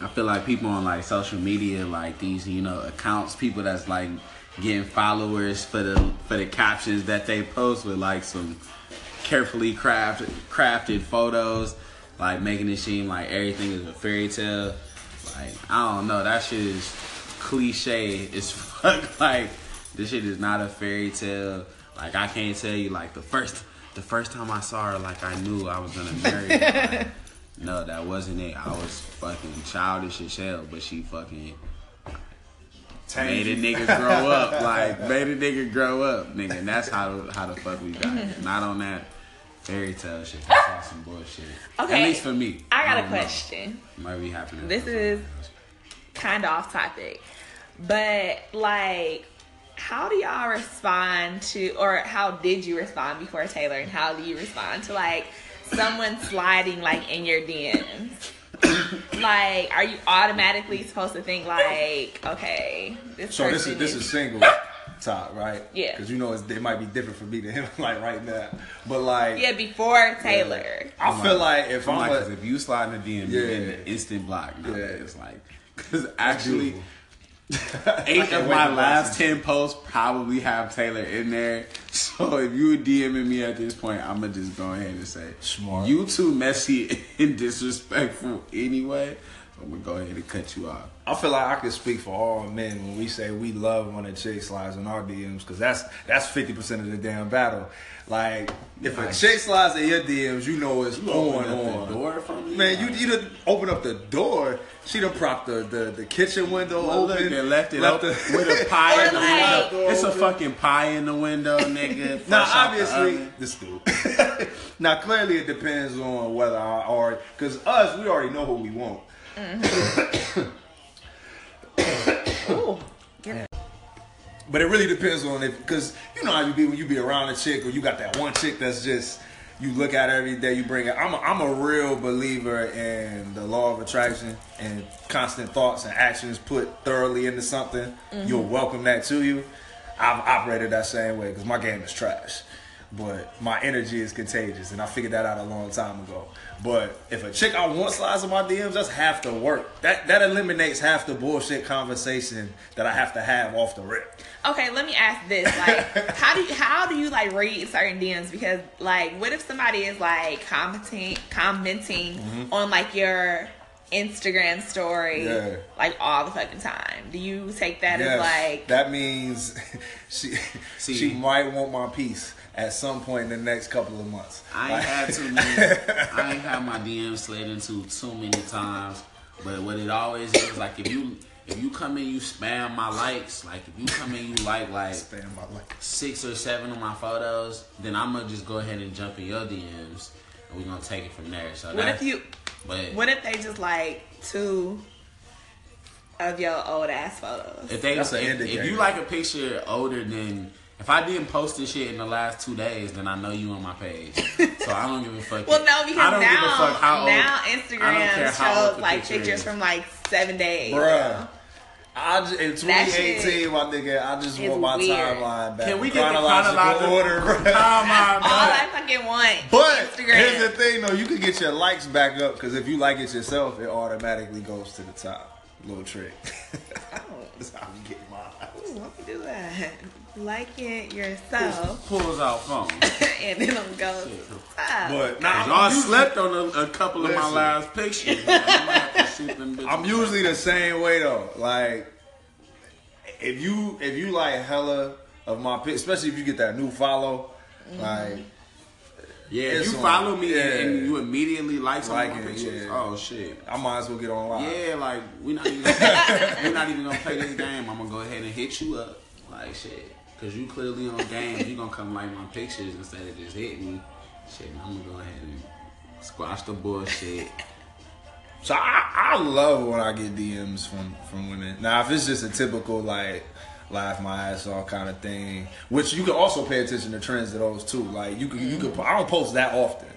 I feel like people on like social media, like these, you know, accounts, people that's like getting followers for the for the captions that they post with like some carefully crafted crafted photos, like making it seem like everything is a fairy tale. Like I don't know, that shit is cliche as fuck. Like this shit is not a fairy tale. Like I can't tell you like the first the first time I saw her, like I knew I was gonna marry her. Like, no, that wasn't it. I was fucking childish as hell, but she fucking made a nigga grow up. Like made a nigga grow up, nigga. And that's how how the fuck we got here. Not on that fairy tale shit. That's all some bullshit. Okay. At least for me. I got a don't know. question. Might be happening. This is kind of off topic, but like, how do y'all respond to, or how did you respond before Taylor, and how do you respond to like someone sliding like in your DMs? like, are you automatically supposed to think like, okay, this So this person is this is single talk, right? Yeah. Because you know it's, it might be different for me to him, like right now. But like, yeah before Taylor. I feel like if I'm I'm, like, if you slide in the DM, you're Yeah. in the instant block. Now. Yeah. It's like, because actually, eight of my last ten posts probably have Taylor in there. So if you were DMing me at this point, I'm gonna just go ahead and say, Smart. You too messy and disrespectful anyway. I'm gonna go ahead and cut you off. I feel like I can speak for all men when we say we love when a chick slides in our DMs because that's that's fifty percent of the damn battle. Like if Nice. a chick slides in your DMs, you know it's on Open up on. the door for me, Man, you you done open up the door. She done propped the, the, the kitchen window Well, open. and left it left open the- with a pie in the Or window. like- It's a fucking pie in the window, nigga. Now, Fresh the obviously, this dude. now, clearly, it depends on whether I or because us, we already know what we want. But it really depends on if, because you know how you be when you be around a chick or you got that one chick that's just you look at every day. You bring it. I'm a, I'm a real believer in the law of attraction and constant thoughts and actions put thoroughly into something. You'll welcome that to you. I've operated that same way because my game is trash. But my energy is contagious, and I figured that out a long time ago. But if a chick I want slides in my DMs, that's half the work. That that eliminates half the bullshit conversation that I have to have off the rip. Okay, let me ask this: like, how do you how do you like read certain DMs? Because like, what if somebody is like commenting commenting on like your Instagram story Mm-hmm. Yeah. like all the fucking time? Do you take that as like that means she See. she might want my piece at some point in the next couple of months. I ain't Like- had too many. I ain't had my DMs slid into too many times. But what it always is like if you if you come in you spam my likes, like if you come in you like like Stand by like- six or seven of my photos, then I'm gonna just go ahead and jump in your DMs and we're gonna take it from there. So what that's, if you but what if they just like two of your old ass photos? if they That's an if, if you like a picture older than if If I didn't post this shit in the last two days, then I know you on my page. So I don't give a fuck. Well, no, because I don't now, give a fuck how old, now I don't care Instagram how old shows like picture pictures is. from like seven days. Bruh. I just, in 2018, my nigga, I just want my weird. timeline back. Can we in get the chronological order, bruh. timeline? All I fucking want. But Instagram. here's the thing, though. You can get your likes back up because if you like it yourself, it automatically goes to the top. Little trick. Oh. That's how you get my likes. Ooh, let me do that. Like it yourself, Pulls out phone. and then it'll go top. But nah, Y'all I'm, slept on a, a couple of my last pictures. I'm gonna have to shoot them bitches. I'm usually the same way though. Like, if you if you like hella of my pic, especially if you get that new follow, mm-hmm. like Yeah, if It's you on- follow me and, yeah. and you immediately like some of my it, pictures, yeah. oh shit. I might as well get on live. Yeah, like we're not even we're not even gonna play this game. I'm gonna go ahead and hit you up, like shit, cause you clearly on games. You gonna come like my pictures instead of just hitting me. Shit, I'm gonna go ahead and squash the bullshit. So I, I love when I get DMs from from women. Now if it's just a typical like laugh my ass off kind of thing, which you can also pay attention to trends of those too. Like you can you can mm-hmm. I don't post that often.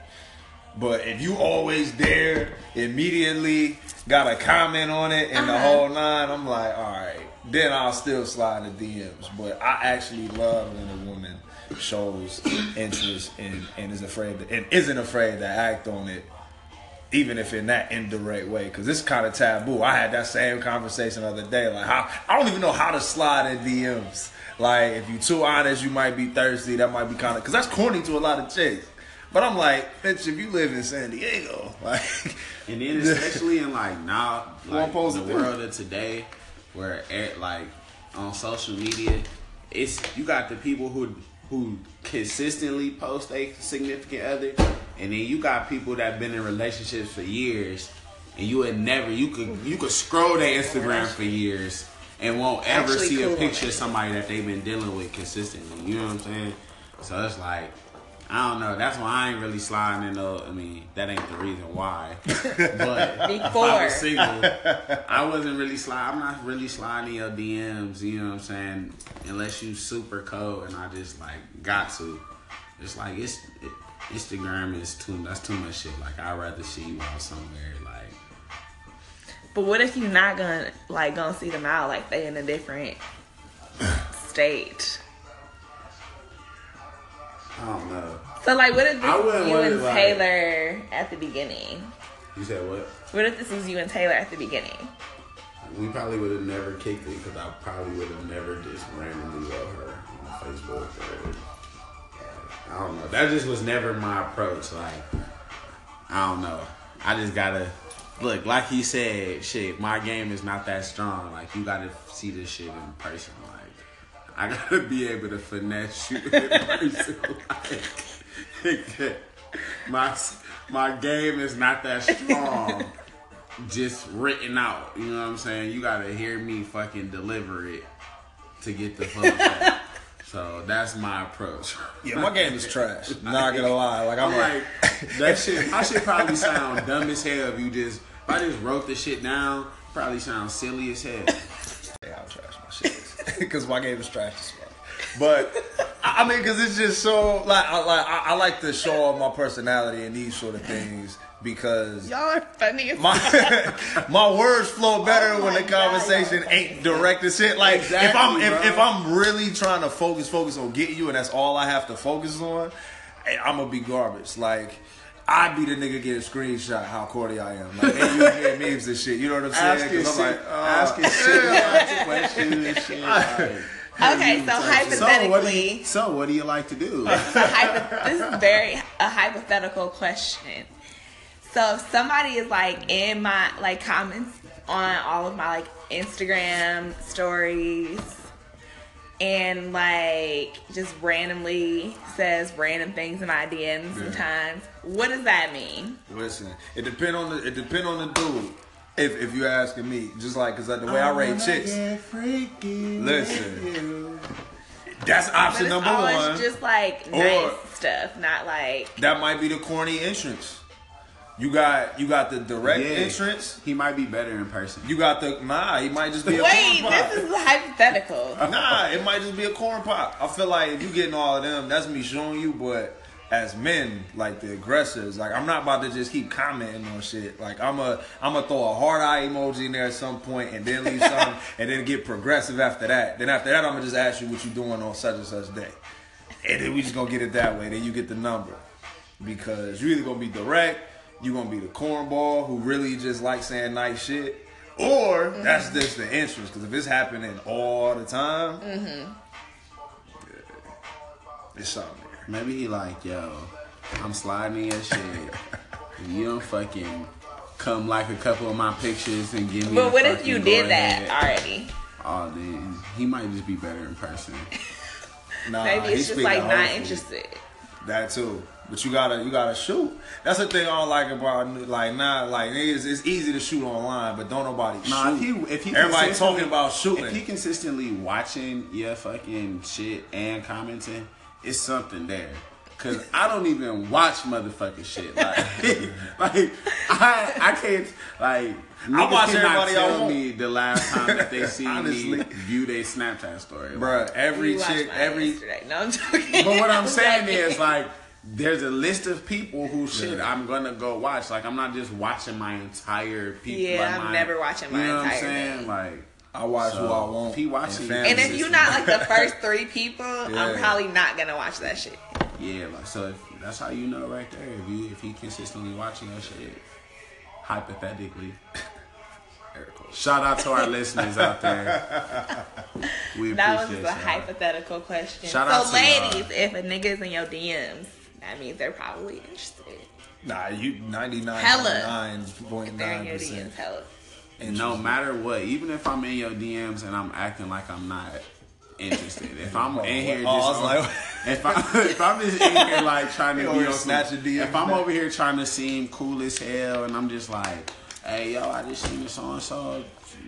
But if you always there, immediately got a comment on it and the uh-huh. whole nine, I'm like, all right. Then I'll still slide in the DMs. But I actually love when a woman shows interest and, and is afraid to, and isn't afraid to act on it even if in that indirect way, because it's kind of taboo. I had that same conversation the other day. Like, how I don't even know how to slide in DMs. Like, if you're too honest, you might be thirsty. That might be kind of because that's corny to a lot of chicks. But I'm like, bitch, if you live in San Diego, like, And then especially in like now, like the world of today, where at, like on social media, it's you got the people who who consistently post a significant other, and then you got people that been in relationships for years, and you would never you could you could scroll their Instagram for years and won't ever Actually see cool a picture of somebody that they've been dealing with consistently. You know what I'm saying? So it's like. I don't know. That's why I ain't really sliding in. No, I mean, that ain't the reason why. But if I Before. was single, I wasn't really sliding. I'm not really sliding your DMs. You know what I'm saying? Unless you super cold, and I just like got to. It's like it's it, Instagram is too. That's too much shit. Like I'd rather see you out somewhere. Like But what if you're not gonna like gonna see them out like they in a different state? I don't know. So like, what if this is you and like- Taylor at the beginning? You said what? What if this was you and Taylor at the beginning? We probably would have never kicked it because I probably would have never just randomly wrote her on Facebook. Or, I don't know. That just was never my approach. Like, I don't know. I just gotta look. Like he said, shit. My game is not that strong. Like you gotta see this shit in person. Like I gotta be able to finesse you in person. like, my my game is not that strong just written out. You know what I'm saying? You gotta hear me fucking deliver it to get the fuck. So that's my approach. yeah, my game is trash. Not gonna lie. Like, I'm I'm like, like, that shit. I should probably sound dumb as hell if you just. If I just wrote the shit down, probably sound silly as hell. Yeah, I'll trash my shit because my game is trash as well. But I I mean, because it's just so like I like I, I like to show off my personality and these sort of things because Y'all are funny my my words flow better Oh when the my God, conversation ain't direct as shit. Like if I'm if, if I'm really trying to focus focus on getting you and that's all I have to focus on, eh, I'm gonna be garbage. Like. I'd be the nigga get a screenshot how corny I am. Like, hey, you hear memes and shit. You know what I'm saying? asking 'Cause I'm shit, like, uh, asking shit, questions and shit. Like, Okay, so so what, do hypothetically, you, so what do you like to do? a hypo- this is very a hypothetical question. So if somebody is like in my like comments on all of my like Instagram stories and like just randomly says random things in my DMs sometimes, what does that mean? Listen, it depend on the it depend on the dude. If if you're asking me, just like because the way I rate chicks, Listen. that's option number always one. just like Or- nice stuff, not like that might be the corny entrance. You got you got the direct Yeah. entrance. He might be better in person. You got the nah. He might just be a Wait, corn pop. this is hypothetical. nah, it might just be a corn pop. I feel like if you getting all of them, that's me showing you. But as men, like the aggressors, like I'm not about to just keep commenting on shit. Like I'm a I'm gonna throw a hard eye emoji in there at some point, and then leave some, and then get progressive after that. Then after that, I'm gonna just ask you what you're doing on such and such day, and then we just gonna get it that way. Then you get the number because you either gonna be direct, you gonna be the cornball who really just like saying nice shit, or mm-hmm. that's just the interest. Because if it's happening all the time, mm-hmm. yeah, it's something. Maybe he like, yo, I'm sliding in your shit. you don't fucking come like a couple of my pictures and give me. But what if you did ahead. that already? Oh, then he might just be better in person. Nah, Maybe it's just like not hopefully. interested. That too. But you gotta you gotta shoot. That's the thing I don't like about like not like niggas. It's easy to shoot online, but don't nobody Nah, if he if he Everybody talking about shooting. If he consistently watching your fucking shit and commenting, it's something there. Cause I don't even watch motherfucking shit. Like, like I I can't like. I watch cannot everybody I tell me the last time that they see me view their Snapchat story. Bruh, every You chick, every yesterday. No, I'm joking. But what I'm saying is like there's a list of people who shit I'm gonna go watch. Like I'm not just watching my entire people. Yeah, like, I'm my- never watching my you know entire what I'm saying? thing. Like I watch So, who I want. he watching- and and if you're not like the first three people, Yeah. I'm probably not gonna watch that shit. yeah, like so if, that's how you know right there. If you if he consistently watching your shit, hypothetically. Shout out to our listeners out there. We That was appreciate a y'all. hypothetical question. Shout out so, to ladies, y'all. if a nigga's in your DMs, that means they're probably interested. Nah, you ninety nine Hella. nine point If they're in nine your percent. DMs, hella. no matter what, even if I'm in your DMs and I'm acting like I'm not interested, if I'm oh, in here oh, just Oh, was on- like- if I if I'm just in here like trying to be on some, snatching DMs if I'm over here trying to seem cool as hell and I'm just like, hey yo, I just seen this so and so.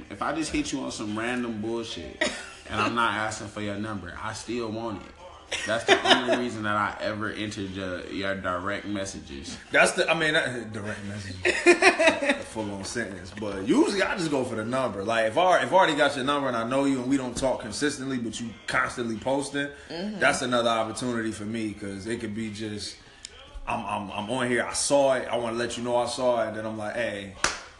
If I just hit you on some random bullshit and I'm not asking for your number, I still want it. That's the only reason that I ever entered your, your direct messages. That's the. I mean, that, direct message, full on sentence. But usually, I just go for the number. Like if I if I already got your number and I know you and we don't talk consistently, but you constantly posting, mm-hmm. that's another opportunity for me because it could be just. I'm, I'm I'm on here. I saw it. I want to let you know I saw it. And then I'm like, hey,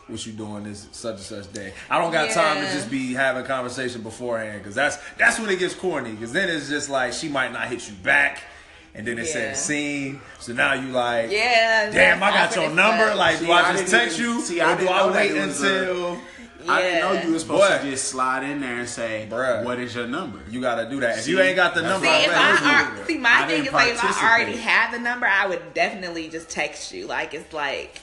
what you doing this such and such day? I don't got time to just be having conversation beforehand because that's that's when it gets corny. Because then it's just like she might not hit you back. And then it Yeah. says seen. So now you like, Yeah. Damn, I got your number. fuck. Like, See, do I I just didn't text even- you, see, I or do I wait it was a- until I didn't know you were supposed What? to just slide in there and say, Bruh. "What is your number?" you got to do that? If See, you ain't got the number, See, if already, I, you do ar- it. see, my I thing is like if I already have the number, I would definitely just text you. Like it's like.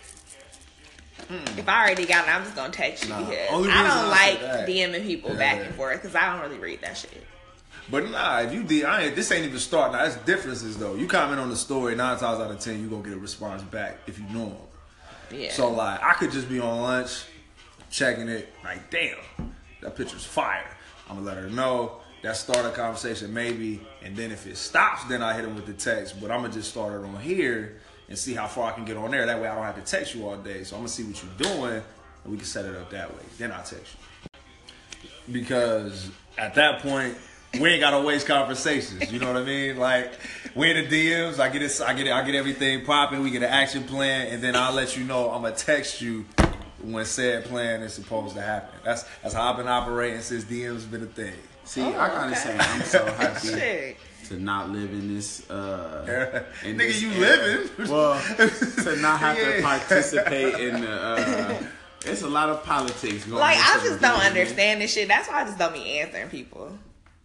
Hmm. If I already got it, I'm just gonna text you Nah, because I don't like DMing people back and forth because I don't really read that shit. But nah, if you did, I ain't, this ain't even starting. Now, that's differences though. You comment on the story, nine times out of ten, you gonna get a response back if you know them. Yeah. So like, I could just be on lunch, checking it, like, damn, that picture's fire. I'm gonna let her know. That start a conversation maybe, and then if it stops, then I hit him with the text. But I'm gonna just start it on here and see how far I can get on there. That way, I don't have to text you all day. So I'm gonna see what you're doing, and we can set it up that way. Then I'll text you because at that point we ain't gotta waste conversations. You know what I mean? Like we in the DMs, I get it, I get it, I get everything popping. We get an action plan, and then I'll let you know. I'm gonna text you when said plan is supposed to happen. That's that's how I've been operating since DMs been a thing. See, Oh, I kind of okay. say, I'm so happy Shit. To not live in this. Uh, in Nigga, this you era. living? Well, to not have to participate in the. Uh, it's a lot of politics going. Like I just don't DMs. understand this shit. That's why I just don't be answering people.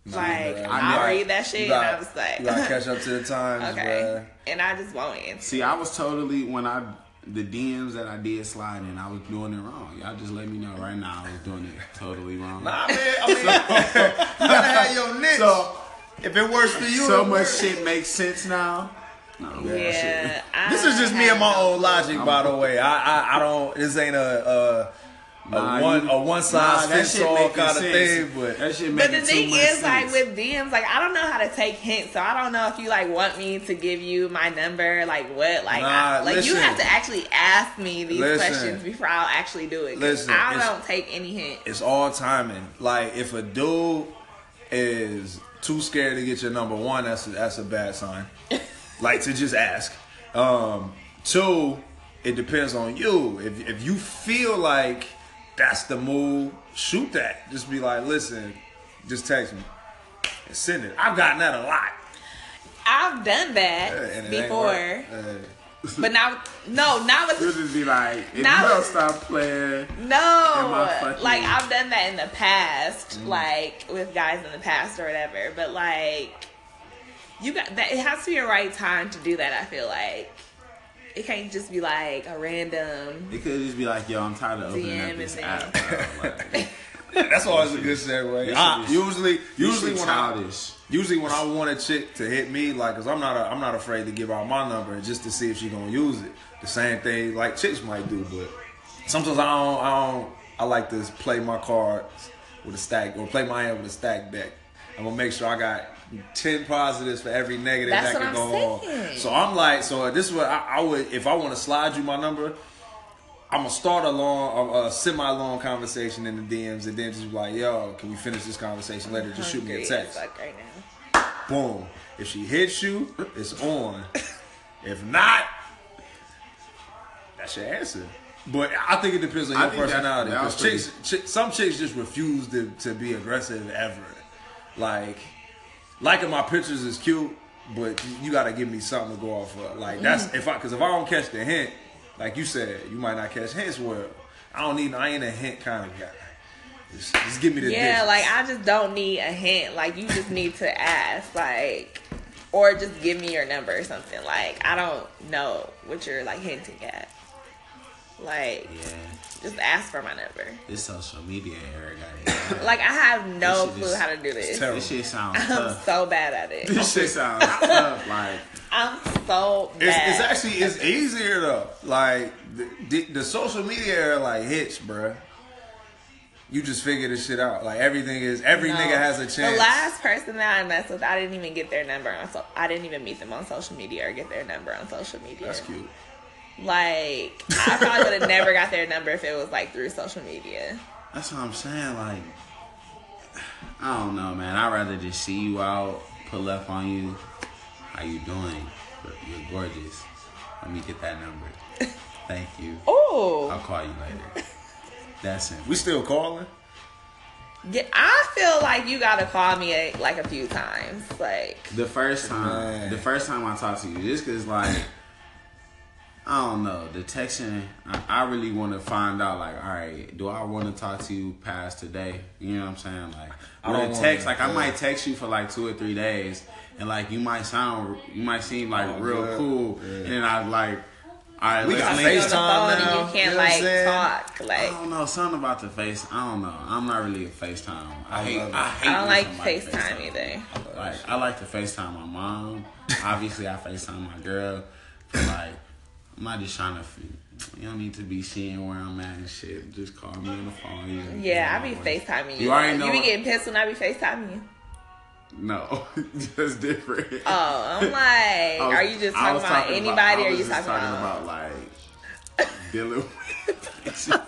Like bruh. I, gotta- read that shit you and gotta- I was like, you gotta catch up to the times, okay, bruh. and I just won't answer. See, I was totally when I the DMs that I did slide in, I was doing it wrong. Y'all just let me know right now. I was doing it totally wrong. Nah, man. I mean, you gotta have your niche. So, if it works for you, so much works. shit makes sense now. No, Yeah, I This is just me and my no own logic, by the way. I, I, I don't. This ain't a, Nah, a one you, a one size nah, fits all kind of sense. thing, but that shit But the too thing much is, like with DMs, like I don't know how to take hints, so I don't know if you like want me to give you my number, like what, like I, Nah, like you have to actually ask me these Listen. questions before I'll actually do it. Listen, I don't take any hint. it's all timing. Like if a dude is too scared to get your number one, that's a, that's a bad sign. like to just ask. Um, two, it depends on you. If if you feel like that's the move, shoot that. Just be like, listen, just text me and send it. I've gotten that a lot. I've done that ain't before, but now, no, not with You'll just be like, if Now- you don't stop playing, No, Am I fucking- like I've done that in the past, Mm. like with guys in the past or whatever. But like, you got that. It has to be a right time to do that. I feel like it can't just be like a random. it could just be like, yo, I'm tired of opening DM up this app. Like, that's always a good segue. This I- shit usually, usually shit when I childish. Usually when I want a chick to hit me, like, cause I'm not, a, I'm not afraid to give out my number just to see if she gonna use it. The same thing like chicks might do, but sometimes I don't, I don't, I like to play my cards with a stack or play my hand with a stack deck. I'm gonna make sure I got ten positives for every negative That's that can go saying. on. So I'm like, so this is what I, I would, if I want to slide you my number, I'm gonna start a long, a, a semi-long conversation in the DMs, and then just be like, "Yo, can we finish this conversation later? Just shoot me a text." right now. Boom. If she hits you, it's on. if not, that's your answer. But I think it depends on your personality. that Because chicks, chick, some chicks just refuse to, to be aggressive ever. Like, liking my pictures is cute, but you, got to give me something to go off of. Like that's if I because if I don't catch the hint, like you said, you might not catch hints. Well, I don't need. I ain't a hint kind of guy. Just, just give me the Yeah, digits. like I just don't need a hint. Like you just need to ask, like, or just give me your number or something. Like I don't know what you're like hinting at. Like, Yeah, just ask for my number. this social media era got it. Like I have no clue is- how to do this. This shit sounds I'm tough. so bad at it. This shit sounds tough. Like, I'm so bad. It's, it's actually it's easier though. Like the, the, the social media era like hits, bruh. You just figure this shit out. Like everything is every No. nigga has a chance. The last person that I messed with, I didn't even get their number on. So I didn't even meet them on social media or get their number on social media. That's cute. Like I probably would have never got their number if it was like through social media. that's what I'm saying. Like, I don't know, man. I'd rather just see you out, pull up on you. How you doing? You're gorgeous. Let me get that number. Thank you. Oh, I'll call you later. That's it. We still calling? yeah, I feel like you gotta call me a, like a few times. Like The first time, Man. the first time I talked to you, just cause like, I don't know, the texting, I, I really want to find out, like, all right, do I want to talk to you past today? You know what I'm saying? Like, I I don't don't wanna- text, like, I might text you for like two or three days, and like, you might sound, you might seem like Oh, real yeah. cool, Yeah. and then I like, all right, We got link on the up. FaceTime phone and now, you can't you know what I'm like saying? talk. I don't know, something about the face. I don't know. I'm not really a FaceTime. I, I hate. love it. I hate. I don't like somebody FaceTime either. Like I like to FaceTime my mom. Obviously, I FaceTime my girl. But, like I'm not just trying to. f- You don't need to be seeing where I'm at and shit. Just call me on the phone. You know, Yeah, I be you know, FaceTiming you. You already know. You be getting pissed when I be FaceTiming you. No, that's different. Oh, I'm like, was- are you just talking about talking anybody I or are you just talking, about? like dealing with?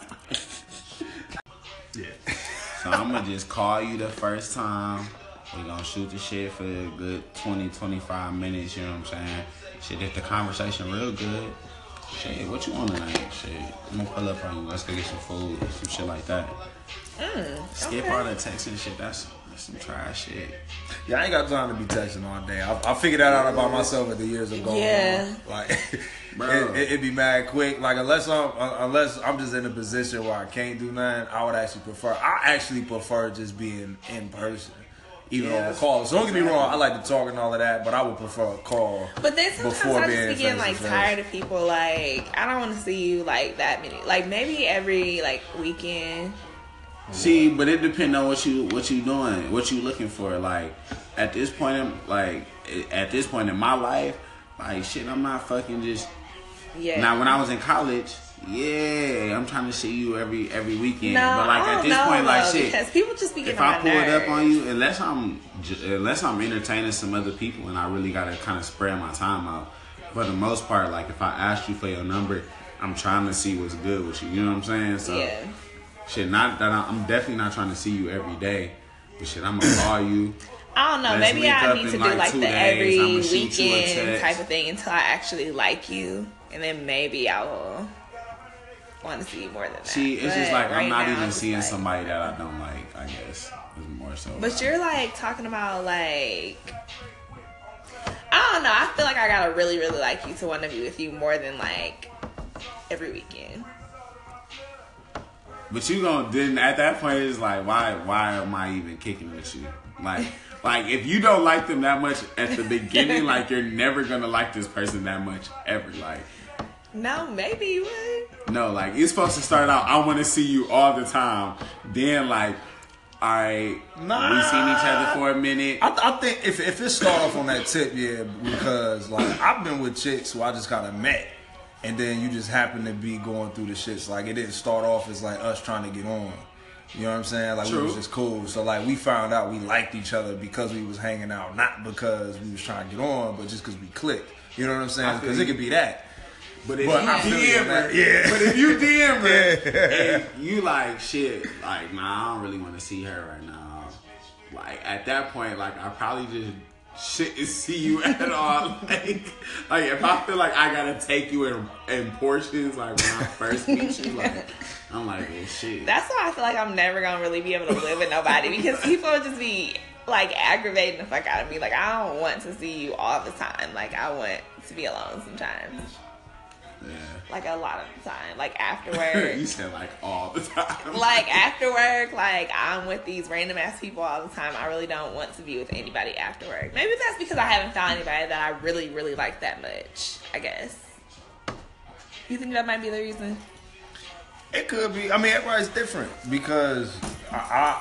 yeah. So I'm gonna just call you the first time. We're gonna shoot the shit for a good 20, 25 minutes, you know what I'm saying? Shit, if the conversation real good, shit, what you want tonight? Shit, I'm gonna pull up on you. Let's go get some food, some shit like that. Mm, Skip okay. all the texting shit, that's, that's some trash shit. Yeah, I ain't got time to be texting all day. I, I figured that out about myself as the years have gone Yeah. on. Like, Bro. it, it, would be mad quick. Like, unless I'm uh, unless I'm just in a position where I can't do nothing, I would actually prefer. I actually prefer just being in person, even Yeah, over that's- call. So don't get me wrong, I like to talk and all of that, but I would prefer a call. But then sometimes before I just be getting like tired of people. Like I don't want to see you like that many. Like maybe every like weekend. See, but it depends on what you what you doing, what you looking for. Like at this point, in, like at this point in my life, like shit, I'm not fucking just. Yeah. Now, when I was in college, yeah, I'm trying to see you every every weekend. No, but like at this know, point, like shit. because people just be getting if I pull it up on you, unless I'm unless I'm entertaining some other people and I really gotta kind of spread my time out. For the most part, like if I ask you for your number, I'm trying to see what's good with you. You know what I'm saying? So Yeah. Shit, not that I, I'm definitely not trying to see you every day, but shit, I'm gonna call you. I don't know. Let's Maybe I need to do like like the days. every I'ma shoot you a weekend type of thing until I actually like you, and then maybe I will want to see you more than that. See, it's just like right I'm not now, even seeing like- somebody that I don't like. I guess is more so. But you're like talking about like I don't know. I feel like I gotta really, really like you to want to be with you more than like every weekend. But you gonna then at that point it's like why why am I even kicking with you? Like like if you don't like them that much at the beginning, like you're never gonna like this person that much ever. Like No, maybe you would. no, like it's supposed to start out. I want to see you all the time. Then like, all right, Nah. we seen each other for a minute. I, I think if if it start off on that tip, yeah, because like I've been with chicks who I just kind of met, and then you just happen to be going through the shits. Like it didn't start off as like us trying to get on. You know what I'm saying? Like we was just cool. So like we found out we liked each other because we was hanging out, not because we was trying to get on, but just because we clicked. You know what I'm saying? Because it could be that. But if But you I feel you on DM her, Yeah. But if you DM her, and you like shit, like nah, I don't really want to see her right now. Like at that point, like I probably just shouldn't see you at all. Like, like if I feel like I gotta take you in in portions, like when I first meet you, like I'm like, oh shit. That's why I feel like I'm never gonna really be able to live with nobody because people just be like aggravating the fuck out of me. Like I don't want to see you all the time. Like I want to be alone sometimes. Yeah. Like a lot of the time. Like after work. you said like all the time. like after work, like I'm with these random ass people all the time. I really don't want to be with anybody after work. Maybe that's because I haven't found anybody that I really, really like that much. I guess. You think that might be the reason? It could be. I mean, everybody's different because I,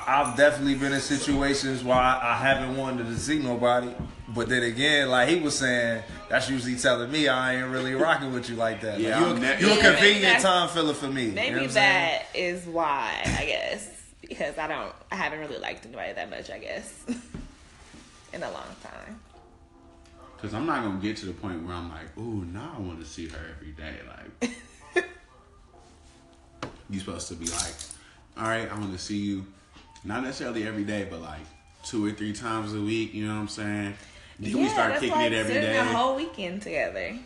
I, I've definitely been in situations where I, I haven't wanted to see nobody. But then again, like he was saying, that's usually telling me I ain't really rocking with you like that. Yeah, like, you're, ne- you're Yeah, a convenient time filler for me. You know Maybe saying? that is why. I guess because I don't. I haven't really liked anybody that much. I guess in a long time. Cause I'm not gonna get to the point where I'm like, ooh, now I want to see her every day. Like, you supposed to be like, all right, I want to see you, not necessarily every day, but like two or three times a week. You know what I'm saying? Then we start that's kicking like it every day. sitting day. a whole weekend together.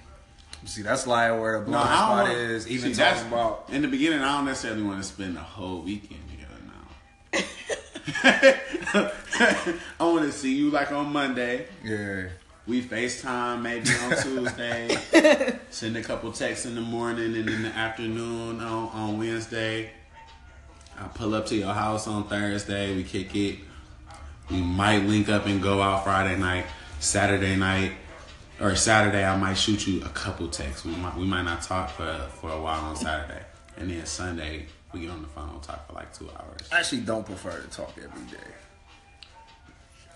See, that's like where the no, blind I spot don't. wanna- is. Even see, that's- talking about in the beginning, I don't necessarily want to spend the whole weekend together. Now, I want to see you like on Monday. yeah. We FaceTime maybe on Tuesday. Send a couple texts in the morning and in the afternoon on, on Wednesday. I pull up to your house on Thursday. We kick it. We might link up and go out Friday night, Saturday night, or Saturday. I might shoot you a couple texts. We might we might not talk for for a while on Saturday, and then Sunday we get on the phone and talk for like two hours. I actually don't prefer to talk every day.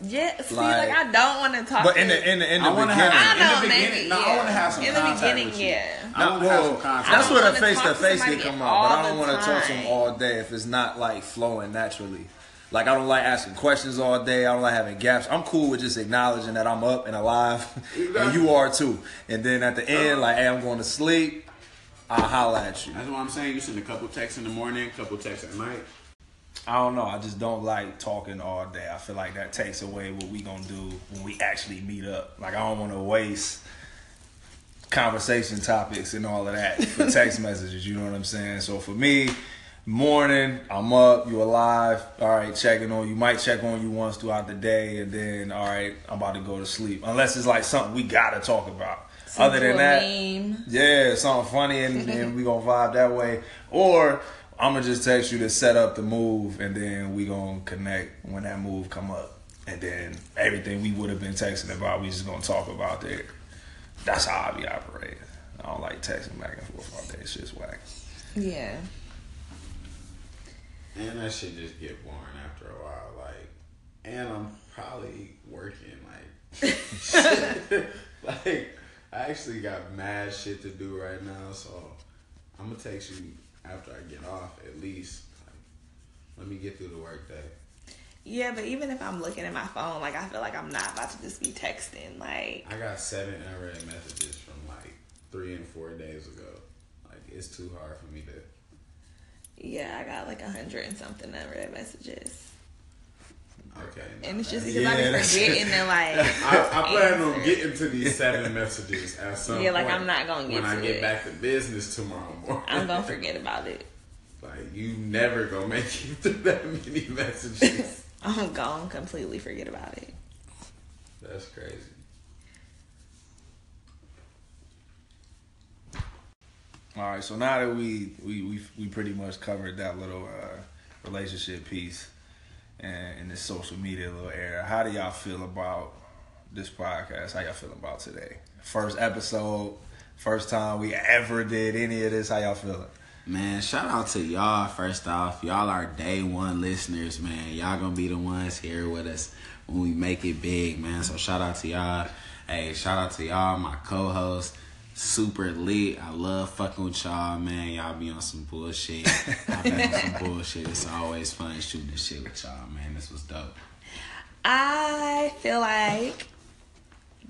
Yeah, see, Like- like, I don't want to talk. But in the in the in the I wanna beginning, have- I know, in the maybe, beginning, no, I wanna have some In the beginning, yeah. I want to have some Well, contact. That's I where the face to face somebody can come out, but I don't want to talk to them all day if it's not like flowing naturally. Like I don't like asking questions all day. I don't like having gaps. I'm cool with just acknowledging that I'm up and alive, and you are too. And then at the end, like, hey, I'm going to sleep. I'll holla at you. That's what I'm saying. You send a couple texts in the morning, a couple texts at night. I don't know. I just don't like talking all day. I feel like that takes away what we gonna do when we actually meet up. Like I don't want to waste conversation topics and all of that for text messages. You know what I'm saying? So for me, morning, I'm up, you alive. All right, checking on you. Might check on you once throughout the day, and then all right, I'm about to go to sleep. Unless it's like something we gotta talk about. Other than that, meme. yeah, something funny and, and we gonna vibe that way. Or I'm gonna just text you to set up the move and then we gonna connect when that move come up. And then everything we would have been texting about, we just gonna talk about there. That's how I be operating. I don't like texting back and forth all day. It's just whack. Yeah. And that shit just get boring after a while. Like, and I'm probably working. Like, like I actually got mad shit to do right now. So I'm gonna text you after I get off at least. Like, let me get through the workday. Yeah, but even if I'm looking at my phone, like I feel like I'm not about to just be texting. Like I got seven unread messages from like three and four days ago. Like it's too hard for me to. yeah, I got like a hundred and something unread messages, Okay. and it's just because yeah, I be that's- forgetting and like. I, I plan on getting to these seven messages at some Yeah, like, point I'm not gonna get when I get it. back to business tomorrow morning. I'm gonna forget about it. Like you never gonna make it through that many messages. I'm gonna completely forget about it. That's crazy. All right, so now that we we we, we pretty much covered that little uh, relationship piece and in this social media little era, how do y'all feel about this podcast? How y'all feeling about today? First episode, first time we ever did any of this. How y'all feeling? Man, shout out to y'all first off. Y'all are day one listeners, man. Y'all gonna be the ones here with us when we make it big, man. So shout out to y'all. Hey, shout out to y'all, my co-host. Super lit. I love fucking with y'all, man. Y'all be on some bullshit. I be on some bullshit. It's always fun shooting this shit with y'all, man. This was dope. I feel like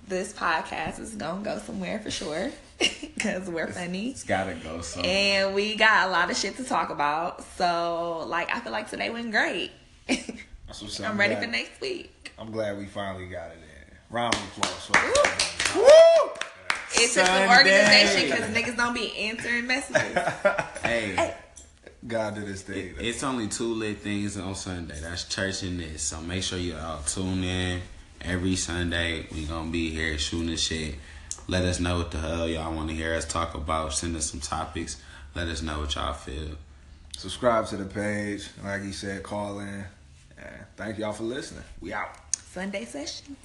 this podcast is gonna go somewhere for sure because we're funny It's gotta go somewhere. and we got a lot of shit to talk about. So, like, I feel like today went great. Up. I'm ready glad- for next week. I'm glad we finally got it in. Round of applause. For Woo! us. It took some organization because niggas don't be answering messages. Hey. God did his thing. It's only two lit things on Sunday. That's church and this. So make sure you all tune in every Sunday. We gonna be here shooting the shit. Let us know what the hell y'all want to hear us talk about. Send us some topics. Let us know what y'all feel. Subscribe to the page. Like he said, call in. And thank y'all for listening. We out. Sunday sessions.